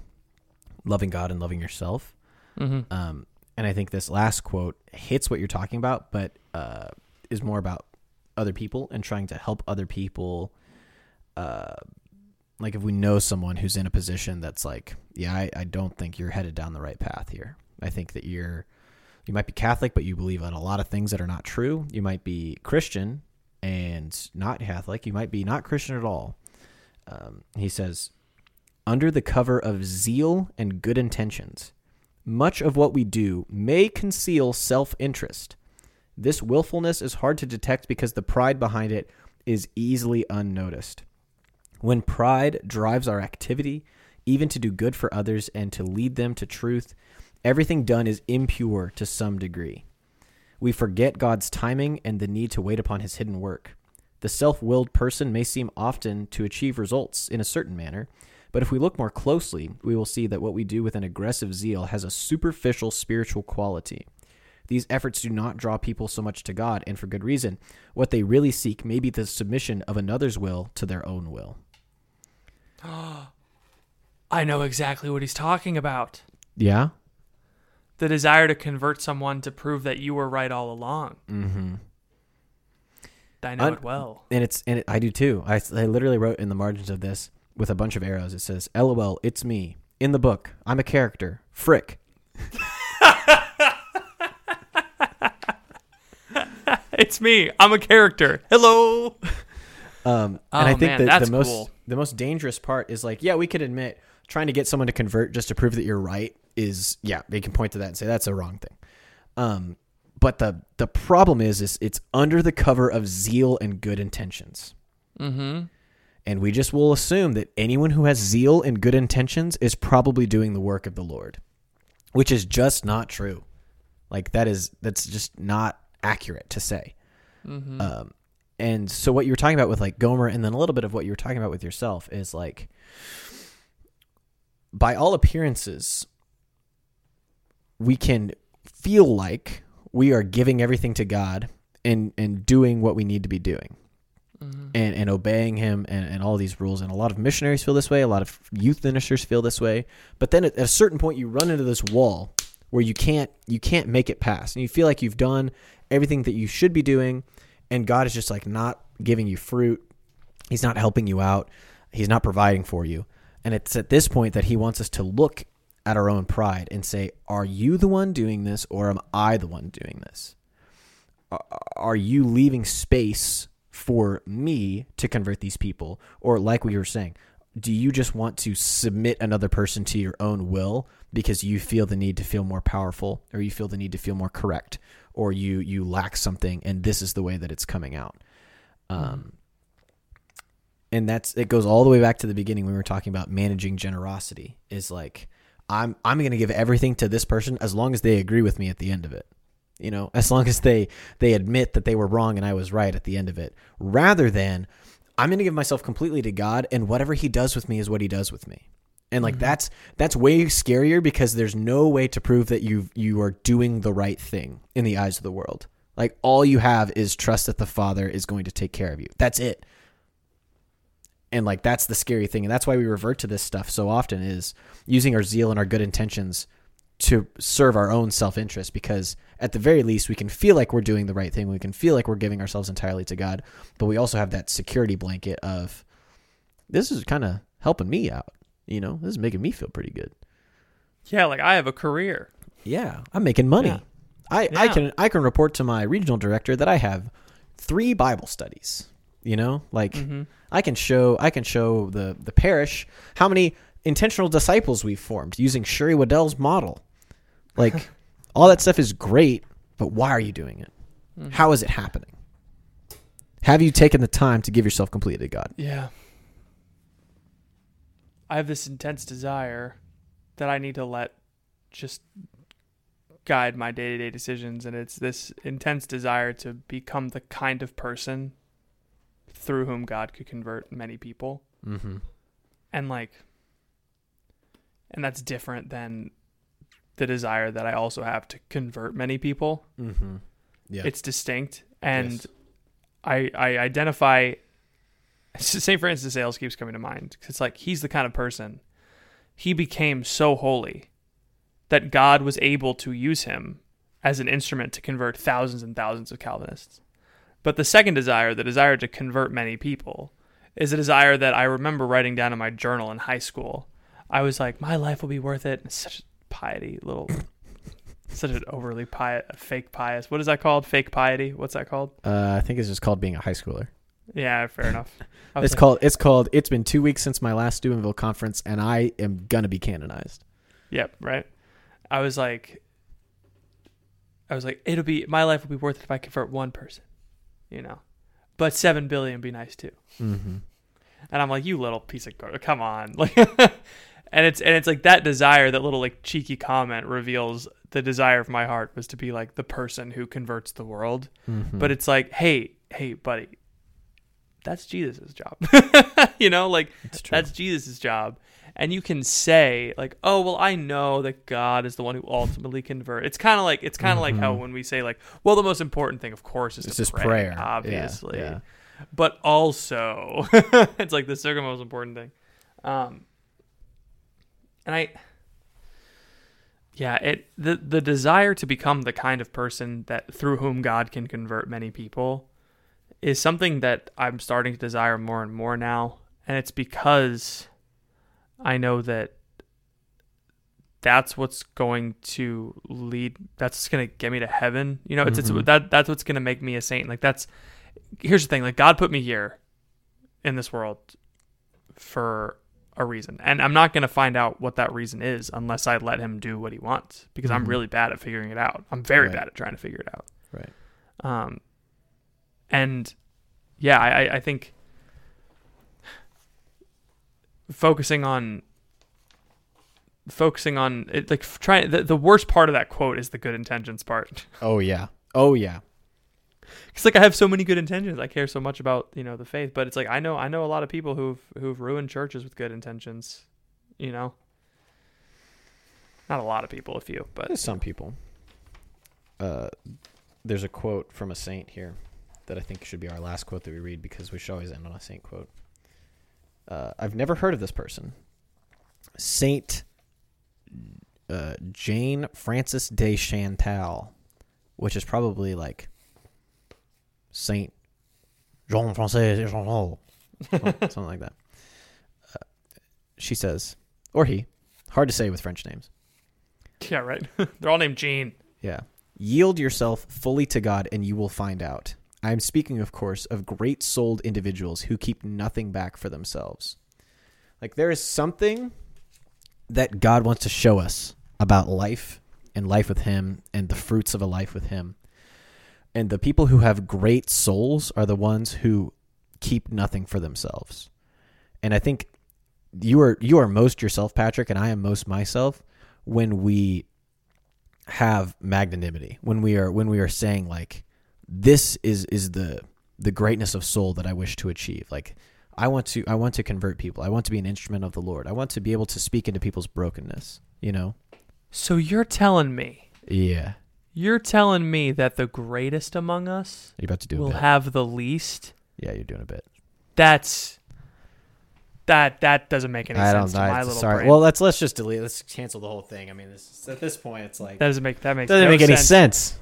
loving God and loving yourself. Mm-hmm. Um, and I think this last quote hits what you're talking about, but uh, is more about other people and trying to help other people. Uh, like if we know someone who's in a position that's like, yeah, I, I don't think you're headed down the right path here. I think that you're, you might be Catholic, but you believe in a lot of things that are not true. You might be Christian and not Catholic. You might be not Christian at all. Um, he says, under the cover of zeal and good intentions, much of what we do may conceal self interest. This willfulness is hard to detect because the pride behind it is easily unnoticed. When pride drives our activity, even to do good for others and to lead them to truth, everything done is impure to some degree. We forget God's timing and the need to wait upon his hidden work. The self willed person may seem often to achieve results in a certain manner, but if we look more closely, we will see that what we do with an aggressive zeal has a superficial spiritual quality. These efforts do not draw people so much to God, and for good reason. What they really seek may be the submission of another's will to their own will. I know exactly what he's talking about. Yeah? The desire to convert someone to prove that you were right all along. Mm-hmm. I know Un- it well. And it's and it, I do too. I, I literally wrote in the margins of this with a bunch of arrows. It says, "LOL, it's me in the book. I'm a character. Frick." It's me. I'm a character. Hello. Um, Oh, and I think man, that the most cool. the most dangerous part is like, yeah, we could admit trying to get someone to convert just to prove that you're right is yeah, they can point to that and say that's a wrong thing. Um, but the the problem is is it's under the cover of zeal and good intentions. Mm-hmm. And we just will assume that anyone who has zeal and good intentions is probably doing the work of the Lord, which is just not true. Like that is that's just not accurate to say. Um, and so what you were talking about with like Gomer, and then a little bit of what you were talking about with yourself is like, by all appearances, we can feel like we are giving everything to God and and doing what we need to be doing mm-hmm. and, and obeying him and, and all these rules. And a lot of missionaries feel this way. A lot of youth ministers feel this way. But then at, at a certain point you run into this wall where you can't you can't make it past. And you feel like you've done everything that you should be doing. And God is just like not giving you fruit. He's not helping you out. He's not providing for you. And it's at this point that he wants us to look at our own pride and say are you the one doing this or am I the one doing this? Are you leaving space for me to convert these people? Or like we were saying do you just want to submit another person to your own will because you feel the need to feel more powerful or you feel the need to feel more correct or you you lack something and this is the way that it's coming out? Um and that's it goes all the way back to the beginning when we were talking about managing generosity is like i'm i'm going to give everything to this person as long as they agree with me at the end of it. You know as long as they they admit that they were wrong and i was right at the end of it. Rather than i'm going to give myself completely to god and whatever he does with me is what he does with me. And like mm-hmm. that's that's way scarier because there's no way to prove that you you are doing the right thing in the eyes of the world. Like all you have is trust that the father is going to take care of you. That's it and like that's the scary thing and that's why we revert to this stuff so often is using our zeal and our good intentions to serve our own self-interest because at the very least we can feel like we're doing the right thing we can feel like we're giving ourselves entirely to god but we also have that security blanket of this is kind of helping me out you know? This is making me feel pretty good. Yeah, like I have a career. yeah i'm making money. Yeah. I, I can i can report to my regional director that i have three bible studies you know like Mm-hmm. i can show i can show the the parish how many intentional disciples we've formed using Sherry Weddell's model. Like all that stuff is great, but why are you doing it? Mm-hmm. How is it happening? Have you taken the time to give yourself completely to God? Yeah. I have this intense desire that I need to let just guide my day to day decisions. And it's this intense desire to become the kind of person through whom God could convert many people. Mm-hmm. And like, and that's different than the desire that I also have to convert many people. Mm-hmm. Yeah. It's distinct, and Yes. I I identify. St. Francis de Sales keeps coming to mind. 'cause It's like he's the kind of person. He became so holy that God was able to use him as an instrument to convert thousands and thousands of Calvinists. But the second desire, the desire to convert many people, is a desire that I remember writing down in my journal in high school. I was like, my life will be worth it. It's such a piety little, such an overly pious, fake pious. What is that called? Fake piety? What's that called? uh, I think it's just called being a high schooler. Yeah, fair enough. It's like, called. It's called. It's been two weeks since my last Steubenville conference, and I am gonna be canonized. Yep, right. I was like, I was like, it'll be my life will be worth it if I convert one person, you know, but seven billion be nice too. Mm-hmm. And I'm like, you little piece of garbage, come on, like, and it's and it's like that desire, that little like cheeky comment reveals the desire of my heart was to be like the person who converts the world. Mm-hmm. But it's like, hey, hey, buddy, that's Jesus' job, you know, like that's Jesus' job. And you can say like, "Oh, well, I know that God is the one who ultimately convert." It's kind of like it's kind of like how when we say like, "Well, the most important thing, of course, is Mm-hmm. Just pray, prayer. Yeah, obviously." yeah. But also, it's like the second most important thing. Um, and I, yeah, it the the desire to become the kind of person that through whom God can convert many people is something that I'm starting to desire more and more now, and it's because I know that that's what's going to lead that's going to get me to heaven. You know, it's, Mhm. it's that that's what's going to make me a saint. Like that's here's the thing, like God put me here in this world for a reason. And I'm not going to find out what that reason is unless I let him do what he wants because I'm Mhm. really bad at figuring it out. I'm very Right. bad at trying to figure it out. Right. Um, and yeah, I- I think focusing on focusing on it, like trying the, the worst part of that quote is the good intentions part. Oh yeah. Oh yeah. Because like I have so many good intentions, I care so much about you know the faith, but it's like I know I know a lot of people who've who've ruined churches with good intentions, you know. Not a lot of people, a few, but There's some people. Uh, there's a quote from a saint here that I think should be our last quote that we read because we should always end on a saint quote. Uh, I've never heard of this person. Saint uh, Jane Frances de Chantal, which is probably like Saint Jean Francis de Chantal, something like that. Uh, she says, or he, hard to say with French names. yeah, right. They're all named Jean. Yeah. Yield yourself fully to God and you will find out. I am speaking, of course, of great souled individuals who keep nothing back for themselves. Like, there is something that God wants to show us about life and life with Him and the fruits of a life with Him. And the people who have great souls are the ones who keep nothing for themselves. And I think you are you are most yourself, Patrick, and I am most myself when we have magnanimity when we are when we are saying like this is is the the greatness of soul that I wish to achieve. Like I want to I want to convert people. I want to be an instrument of the Lord. I want to be able to speak into people's brokenness you know? So you're telling me, yeah. you're telling me that the greatest among us you're about to do a will have the least? yeah you're doing a bit. That's that that doesn't make any I sense don't to my little sorry. brain. well let's let's just delete let's cancel the whole thing. I mean this at this point it's like that doesn't make that makes doesn't no make any sense.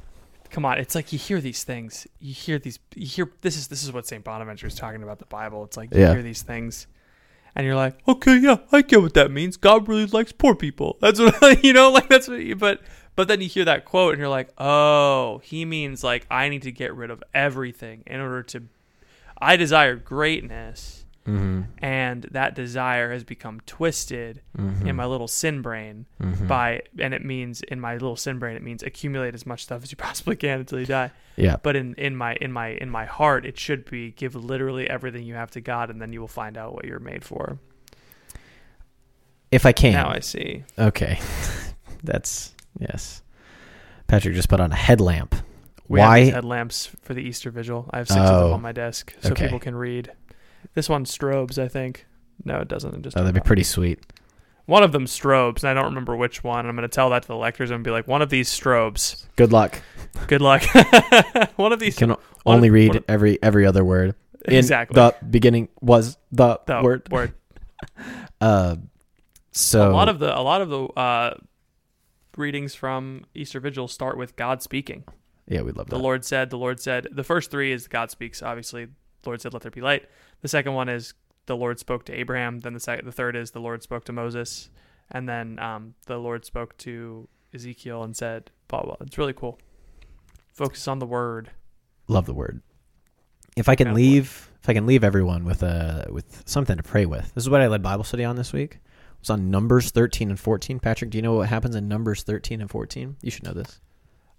Come on, it's like you hear these things. You hear these. You hear this is this is what Saint Bonaventure is talking about the Bible. It's like you Yeah. hear these things, and you're like, okay, yeah, I get what that means. God really likes poor people. That's what you know. Like that's what. You, but but then you hear that quote, and you're like, oh, he means like I need to get rid of everything in order to. I desire greatness, mm-hmm. and that desire has become twisted Mm-hmm. in my little sin brain by, and it means in my little sin brain, it means accumulate as much stuff as you possibly can until you die. yeah But in, in my in my in my heart, it should be give literally everything you have to God, and then you will find out what you're made for. if I can Now I see. Okay. That's yes. Patrick just put on a headlamp. We have Why? these headlamps for the Easter Vigil. I have six of Oh. them on my desk, so Okay. people can read. This one strobes, I think. No, it doesn't. It just Oh, that'd be pretty sweet. One of them strobes, and I don't remember which one. I'm going to tell that to the lectors and be like, one of these strobes. Good luck. Good luck. one of these. Can only of- read of- every every other word. In Exactly. The beginning was the, the word. word. Uh, so a lot of the a lot of the uh, readings from Easter Vigil start with God speaking. yeah, we love that. The. Lord said, the Lord said. The first three is God speaks. Obviously, Lord said, "Let there be light." The second one is the Lord spoke to Abraham. Then the second, the third is the Lord spoke to Moses, and then um, the Lord spoke to Ezekiel and said, "Blah blah." It's really cool. Focus on the word. Love the word. If I can Yeah. leave, if I can leave everyone with a with something to pray with. This is what I led Bible study on this week. It was on Numbers thirteen and fourteen. Patrick, do you know what happens in Numbers thirteen and fourteen? You should know this.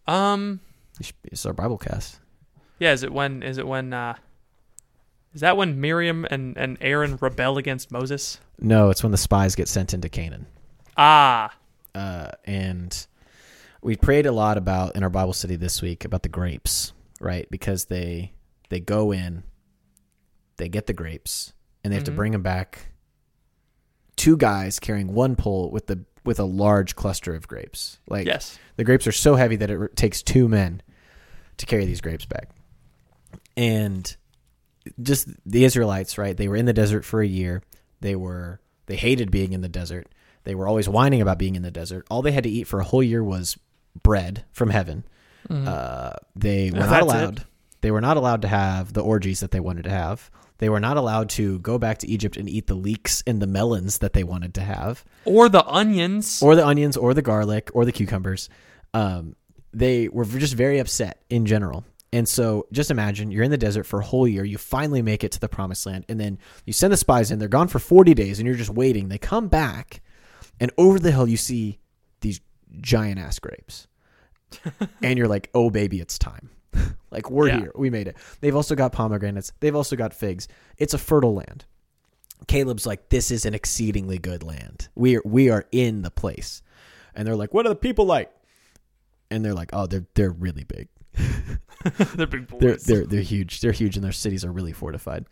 Um. It's our Bible cast. Yeah. Is it when? Is it when? Uh, is that when Miriam and and Aaron rebel against Moses? No, it's when the spies get sent into Canaan. Ah. uh, and we prayed a lot about in our Bible study this week about the grapes, right? Because they they go in, they get the grapes, and they have to Mhm. bring them back. Two guys carrying one pole with the with a large cluster of grapes. Like yes. the grapes are so heavy that it takes two men to carry these grapes back. And just the Israelites, right? They were in the desert for a year. They were they hated being in the desert. They were always whining about being in the desert. All they had to eat for a whole year was bread from heaven. Uh, they were not That's it. allowed. They were not allowed to have the orgies that they wanted to have. They were not allowed to go back to Egypt and eat the leeks and the melons that they wanted to have Or the onions. or the onions or the garlic or the cucumbers. Um, they were just very upset in general. And so just imagine you're in the desert for a whole year. You finally make it to the promised land. And then you send the spies in. They're gone for 40 days and you're just waiting. They come back. And over the hill, you see these giant ass grapes. and you're like, oh, baby, it's time. like, we're Yeah. here. We made it. They've also got pomegranates. They've also got figs. It's a fertile land. Caleb's like, this is an exceedingly good land. We are, we are in the place. And they're like, what are the people like? And they're like, oh, they're they're really big. They're big boys. They're they're they're huge. They're huge, and their cities are really fortified.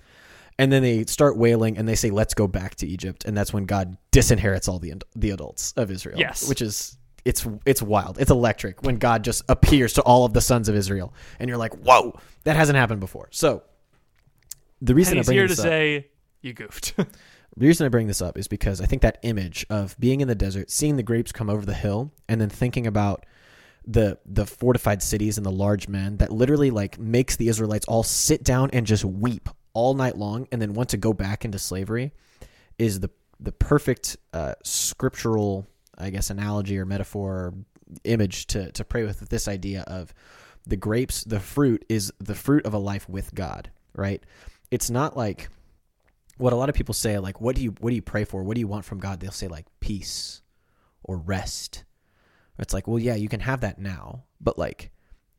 And then they start wailing, and they say, "Let's go back to Egypt." And that's when God disinherits all the the adults of Israel. Yes. which is it's it's wild. It's electric when God just appears to all of the sons of Israel, and you're like, whoa, that hasn't happened before. So the reason And I bring here to up, say you goofed. the reason I bring this up is because I think that image of being in the desert, seeing the grapes come over the hill, and then thinking about the the fortified cities and the large men that literally like makes the Israelites all sit down and just weep all night long, and then want to go back into slavery, is the the perfect uh, scriptural, I guess, analogy or metaphor or image to to pray with this idea of the grapes, the fruit is the fruit of a life with God, right? It's not like what a lot of people say like what do you what do you pray for? What do you want from god? They'll say like peace or rest it's like well yeah you can have that now but like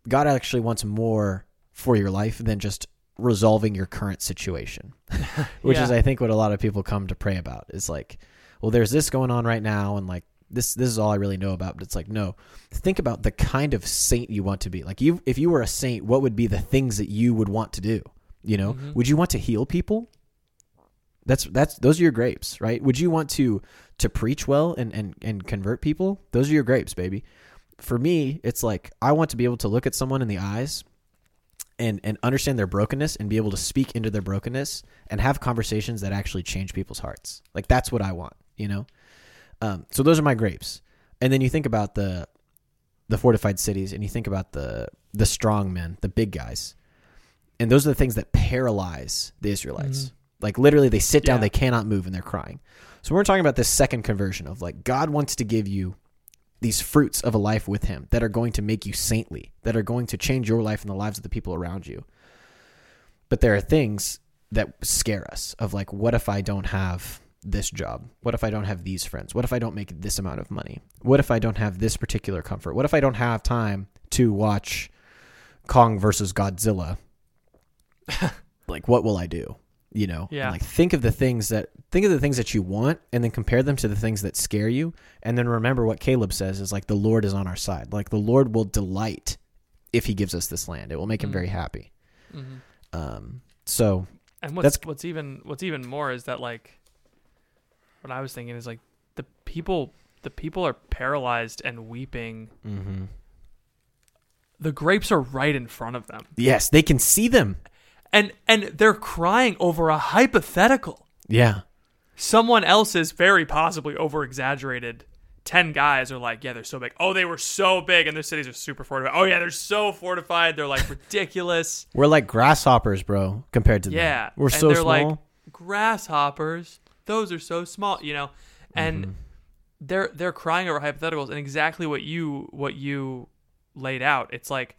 god actually wants more for your life than just resolving your current situation which is i think what a lot of people come to pray about. Is like well there's this going on right now and like this this is all i really know about but it's like no. Think about the kind of saint you want to be. Like you if you were a saint what would be the things that you would want to do? You know? Mm-hmm. Would you want to heal people that's that's those are your grapes, right? Would you want to to preach well and and and convert people? Those are your grapes, baby. For me, it's like I want to be able to look at someone in the eyes and and understand their brokenness and be able to speak into their brokenness and have conversations that actually change people's hearts. Like that's what I want, you know. Um, so those are my grapes. And then you think about the the fortified cities, and you think about the the strong men, the big guys, and those are the things that paralyze the Israelites. Like literally, they sit down, Yeah. they cannot move, and they're crying. So we're talking about this second conversion of like God wants to give you these fruits of a life with Him that are going to make you saintly, that are going to change your life and the lives of the people around you. But there are things that scare us of like, what if I don't have this job? What if I don't have these friends? What if I don't make this amount of money? What if I don't have this particular comfort? What if I don't have time to watch Kong versus Godzilla? like, what will I do? You know, Yeah. like think of the things that think of the things that you want, and then compare them to the things that scare you, and then remember what Caleb says is like the Lord is on our side. Like the Lord will delight if He gives us this land. It will make Him very happy. Mhm. Um, so And what's That's- what's even what's even more is that like what I was thinking is like the people the people are paralyzed and weeping. mhm. The grapes are right in front of them. yes, they can see them. And and they're crying over a hypothetical. Yeah, Someone else's very possibly over exaggerated 10 guys are like, yeah, they're so big. Oh, they were so big and their cities are super fortified. Oh yeah, they're so fortified. They're like ridiculous. we're like grasshoppers, bro, compared to them. Yeah, we're and so they're small. like grasshoppers. Those are so small, you know, and Mm-hmm. they're they're crying over hypotheticals and exactly what you what you laid out. It's like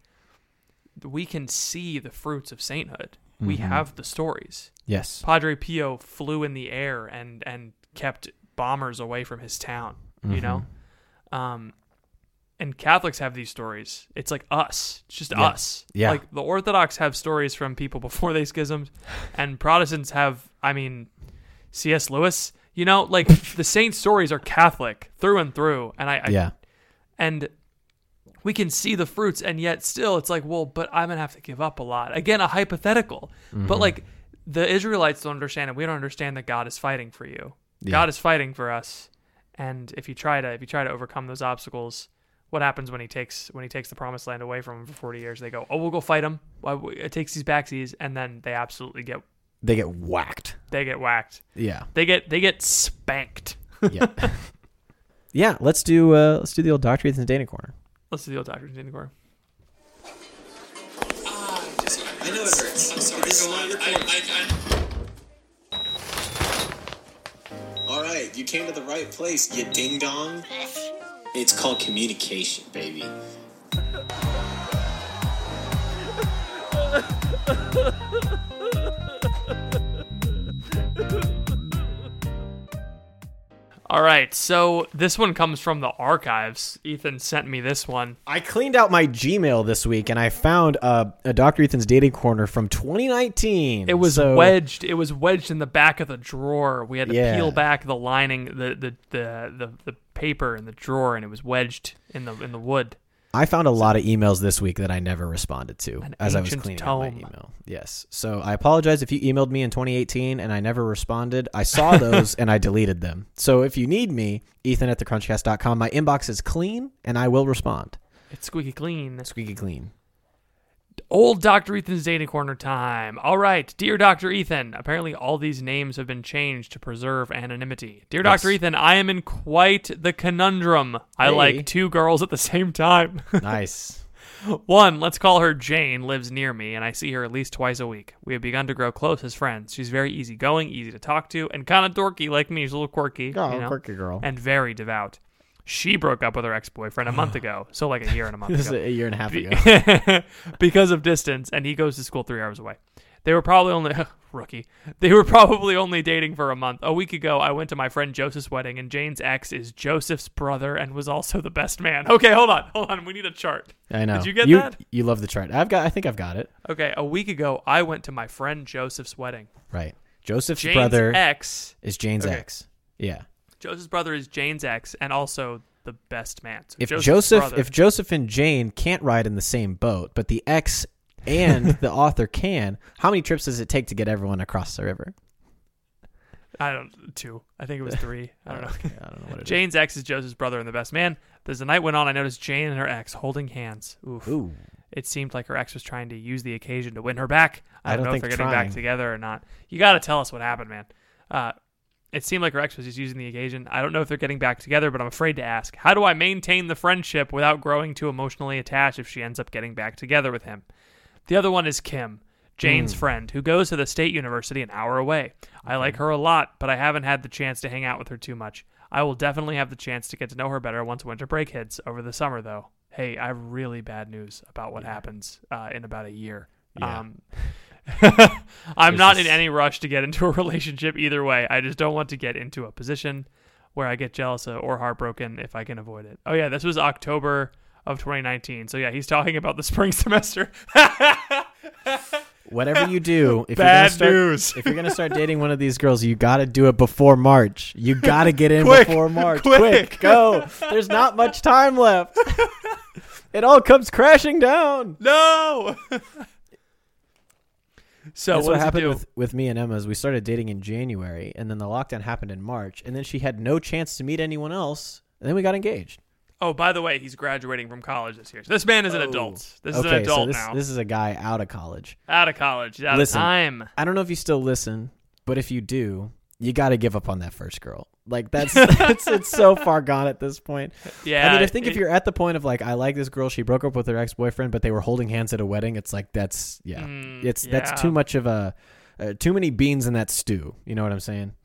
we can see the fruits of sainthood. We Mm-hmm. have the stories. yes, Padre Pio flew in the air and and kept bombers away from his town. You know, Mm-hmm. um, and Catholics have these stories. It's like us. It's just Yeah. us. Yeah. Like the Orthodox have stories from people before they schismed, and Protestants have. I mean, C.S. Lewis. You know, like the saint stories are Catholic through and through, and I, I yeah, and we can see the fruits and yet still it's like well but i'm gonna have to give up a lot again a hypothetical Mm-hmm. but like the israelites don't understand it we don't understand that god is fighting for you Yeah. god is fighting for us and if you try to if you try to overcome those obstacles what happens when he takes when he takes the promised land away from him for 40 years they go oh we'll go fight him it takes these backsies and then they absolutely get they get whacked. they get whacked Yeah, they get they get spanked yeah, yeah. Let's do uh, let's do the old Doctor Ethan's dating corner. Let's do the old doctor in the corner I know it hurts. I'm sorry. All right, you came to the right place, you ding dong. It's called communication, baby. all right so this one comes from the archives ethan sent me this one I cleaned out my Gmail this week and I found uh, a Doctor Ethan's dating corner from 2019. It was So- wedged. It was wedged in the back of the drawer. We had to Yeah. peel back the lining, the the, the the the paper in the drawer, and it was wedged in the in the wood. I found a lot of emails this week that I never responded to as I was cleaning out my email. Yes. So I apologize if you emailed me in 2018 and I never responded. I saw those and I deleted them. So if you need me, Ethan at thecrunchcast.com. My inbox is clean and I will respond. It's squeaky clean. Squeaky clean. Old Dr. Ethan's dating corner time. All right, dear Dr. Ethan. Apparently, all these names have been changed to preserve anonymity. Dear Yes. Dr. Ethan, I am in quite the conundrum. I Hey. like two girls at the same time. Nice. One, let's call her Jane, lives near me, and I see her at least twice a week. We have begun to grow close as friends. She's very easygoing, easy to talk to, and kind of dorky like me. She's a little quirky, Oh, you know, quirky girl. and very devout. She broke up with her ex-boyfriend a month ago, so like a year and a month this is ago a year and a half ago. because of distance, and he goes to school three hours away. They were probably only rookie. They were probably only dating for a month. A week ago, I went to my friend Joseph's wedding, and Jane's ex is Joseph's brother and was also the best man. Okay, hold on, hold on. We need a chart. I know. Did you get you, that? You love the chart. I've got I think I've got it. Okay, a week ago, I went to my friend Joseph's wedding. Right. Joseph's Jane's brother ex, is Jane's Okay. ex. Yeah. Joseph's brother is Jane's ex, and also the best man. So if Joseph's Joseph brother- if Joseph and Jane can't ride in the same boat, but the ex and the author can, how many trips does it take to get everyone across the river? I don't two, I think it was three. I don't know. Okay, I don't know what it is. Jane's ex is Joseph's brother and the best man. As the night went on, I noticed Jane and her ex holding hands. Oof. Ooh. It seemed like her ex was trying to use the occasion to win her back. I, I don't, don't know if they're getting trying. back together or not. You got to tell us what happened, man. Uh, it seemed like her ex was just using the occasion. I don't know if they're getting back together, but I'm afraid to ask. How do I maintain the friendship without growing too emotionally attached if she ends up getting back together with him? The other one is Kim, Jane's Hmm. friend, who goes to the state university an hour away. I like her a lot, but I haven't had the chance to hang out with her too much. I will definitely have the chance to get to know her better once winter break hits over the summer, though. Hey, I have really bad news about what happens uh, in about a year. Yeah. Um, I'm There's not this- in any rush to get into a relationship either way. I just don't want to get into a position where I get jealous or heartbroken if I can avoid it. Oh yeah, this was October of 2019. So yeah, he's talking about the spring semester. Whatever you do, if Bad you're gonna start, news. if you're gonna start dating one of these girls, you got to do it before March. You got to get in Quick, before March. quick. go! There's not much time left. it all comes crashing down. no. So That's what, what, happened with, with me and Emma. Is we started dating in January, and then the lockdown happened in March, and then she had no chance to meet anyone else, and then we got engaged. Oh, by the way, he's graduating from college this year. So this man is an oh. adult. This is an adult so this, now. this is a guy out of college. out of college. Out Listen. of time. I don't know if you still listen, but if you do, you got to give up on that first girl. Like that's it's, it's so far gone at this point. Yeah. I mean, I think if you're at the point of like, I like this girl, she broke up with her ex boyfriend, but they were holding hands at a wedding. It's like that's yeah, Mm, it's yeah. that's too much of a uh, too many beans in that stew. You know what I'm saying?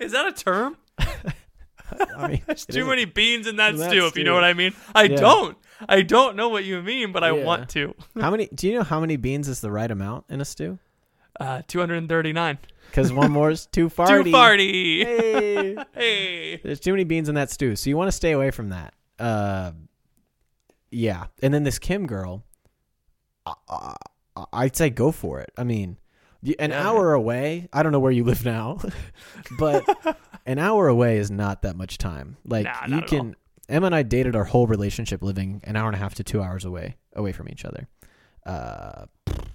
Is that a term? I mean, There's too many beans in that in that stew, if you know what I mean. I Yeah. don't. I don't know what you mean, but I Yeah. want to. How many? Do you know how many beans is the right amount in a stew? Uh, 239. Because one more is too farty. Too farty. Hey. Hey. There's too many beans in that stew, so you want to stay away from that. Uh, yeah, and then this Kim girl, uh, I'd say go for it. I mean, an Yeah. hour away. I don't know where you live now, but an hour away is not that much time. Like Nah, you can. Emma and I dated our whole relationship living an hour and a half to two hours away away from each other. Uh,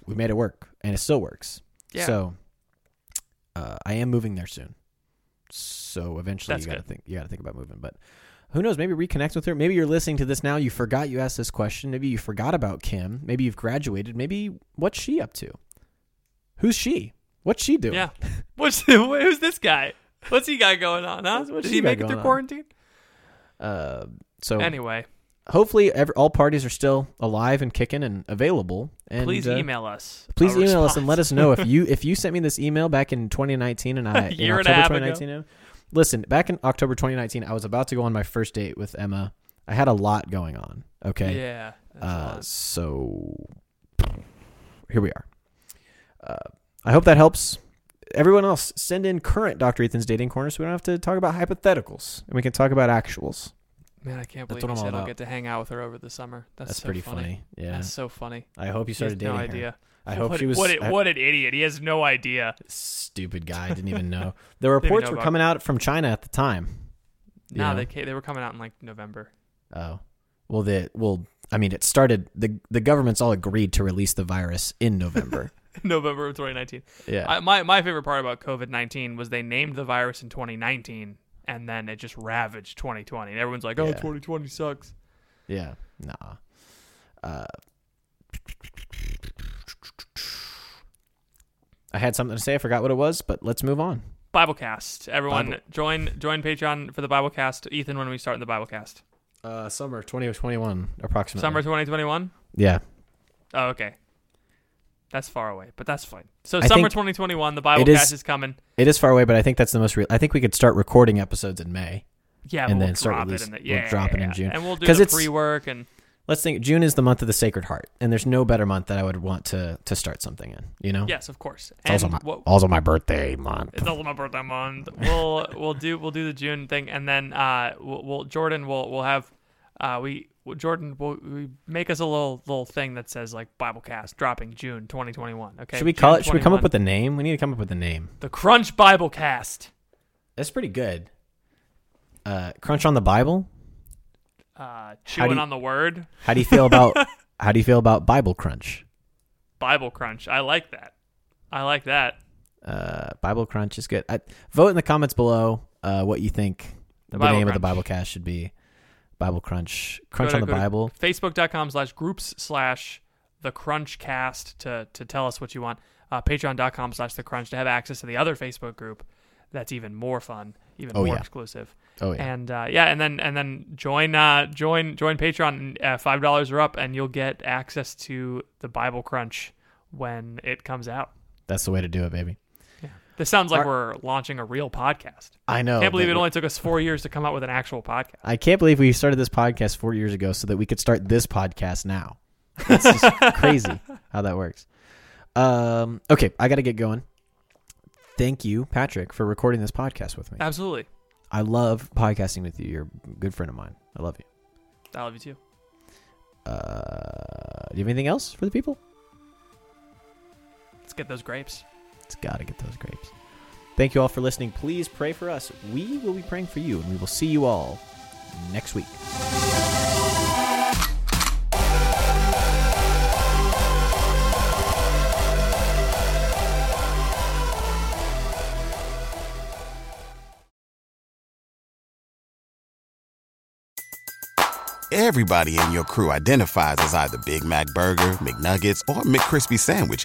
we made it work, and it still works. Yeah. So, uh, I am moving there soon. So eventually, That's you got to think. You got to think about moving, but who knows? Maybe reconnect with her. Maybe you're listening to this now. You forgot you asked this question. Maybe you forgot about Kim. Maybe you've graduated. Maybe what's she up to? Who's she? What's she doing? Yeah. What's who's this guy? What's he got going on, huh? What's- Did he make it through on? quarantine? Uh, so Anyway, hopefully, every, all parties are still alive and kicking and available. And please uh, email us. Please email us and let us know if you if you sent me this email back in 2019 and I in and October ago. 2019. Listen, back in October 2019, I was about to go on my first date with Emma. I had a lot going on. Okay. Yeah. Uh, so here we are. Uh, I hope that helps. Everyone else, send in current Dr. Ethan's dating corner so we don't have to talk about hypotheticals and we can talk about actuals. Man, I can't that's believe what I'm all said I'll about. get to hang out with her over the summer. That's, That's so pretty funny. Yeah. That's so funny. I hope you He has started no dating her. idea. I hope what, she was What, I- what an idiot. He has no idea. stupid guy didn't even know. The reports know were about coming out from China at the time. No, they ca- they were coming out in like November. Oh, well, the well, I mean, it started. the The governments all agreed to release the virus in November. November of 2019. yeah, I, my my favorite part about COVID 19 was they named the virus in 2019 and then it just ravaged 2020. And everyone's like, "Oh, Yeah. 2020 sucks." yeah, nah. Uh, I had something to say. I forgot what it was, but let's move on. Biblecast. Everyone Bible- join join Patreon for the Biblecast. Ethan, when are we starting the Biblecast? Uh, summer twenty twenty one, approximately. Summer 2021? Yeah, Oh, okay. That's far away, but that's fine. So I summer 2021, the Bible is- is, coming. it is far away, but I think that's the most real. I think we could start recording episodes in May. Yeah, and we'll then start drop release- it in the, we'll yeah, drop it in yeah. June. and we'll do the it's- pre-work and Let's think. June is the month of the Sacred Heart, and there's no better month that I would want to to start something in. You know, yes, of course. it's also my what- also my birthday month. It's also my birthday month. We'll we'll do we'll do the June thing, and then uh, we'll, we'll Jordan will will have uh we well, Jordan will we make us a little little thing that says like Biblecast dropping June 2021. Okay. should we June call it? Should we come up with a name? We need to come up with a name. the Crunch Biblecast? That's pretty good. Uh, Crunch on the Bible. Uh, chewing you- on the word How do you feel about How do you feel about Bible Crunch? Bible Crunch. I like that. I like that. Uh, Bible Crunch is good. I, vote in the comments below uh, what you think The the, name of the Crunch. Bible cast should be. Bible Crunch. Crunch on the Bible. Facebook.com slash groups slash the Crunch Cast to to tell us what you want. Uh, Patreon.com slash the Crunch to have access to the other Facebook group. That's even more fun, even Oh, more yeah. exclusive. Oh yeah. And uh, yeah, and then and then join uh, join join Patreon uh, five dollars or up, and you'll get access to the Bible Crunch when it comes out. That's the way to do it, baby. This sounds like Are- we're launching a real podcast. I know. Can't believe it only took us four years to come out with an actual podcast. I can't believe we started this podcast four years ago so that we could start this podcast now. It's just crazy how that works. Um, okay, I got to get going. Thank you, Patrick, for recording this podcast with me. Absolutely, I love podcasting with you. You're a good friend of mine. I love you. I love you too. Uh, do you have anything else for the people? Let's get those grapes. It's got to get those grapes. Thank you all for listening. Please pray for us. We will be praying for you, and we will see you all next week. Everybody in your crew identifies as either Big Mac Burger, McNuggets, or McCrispy Sandwich.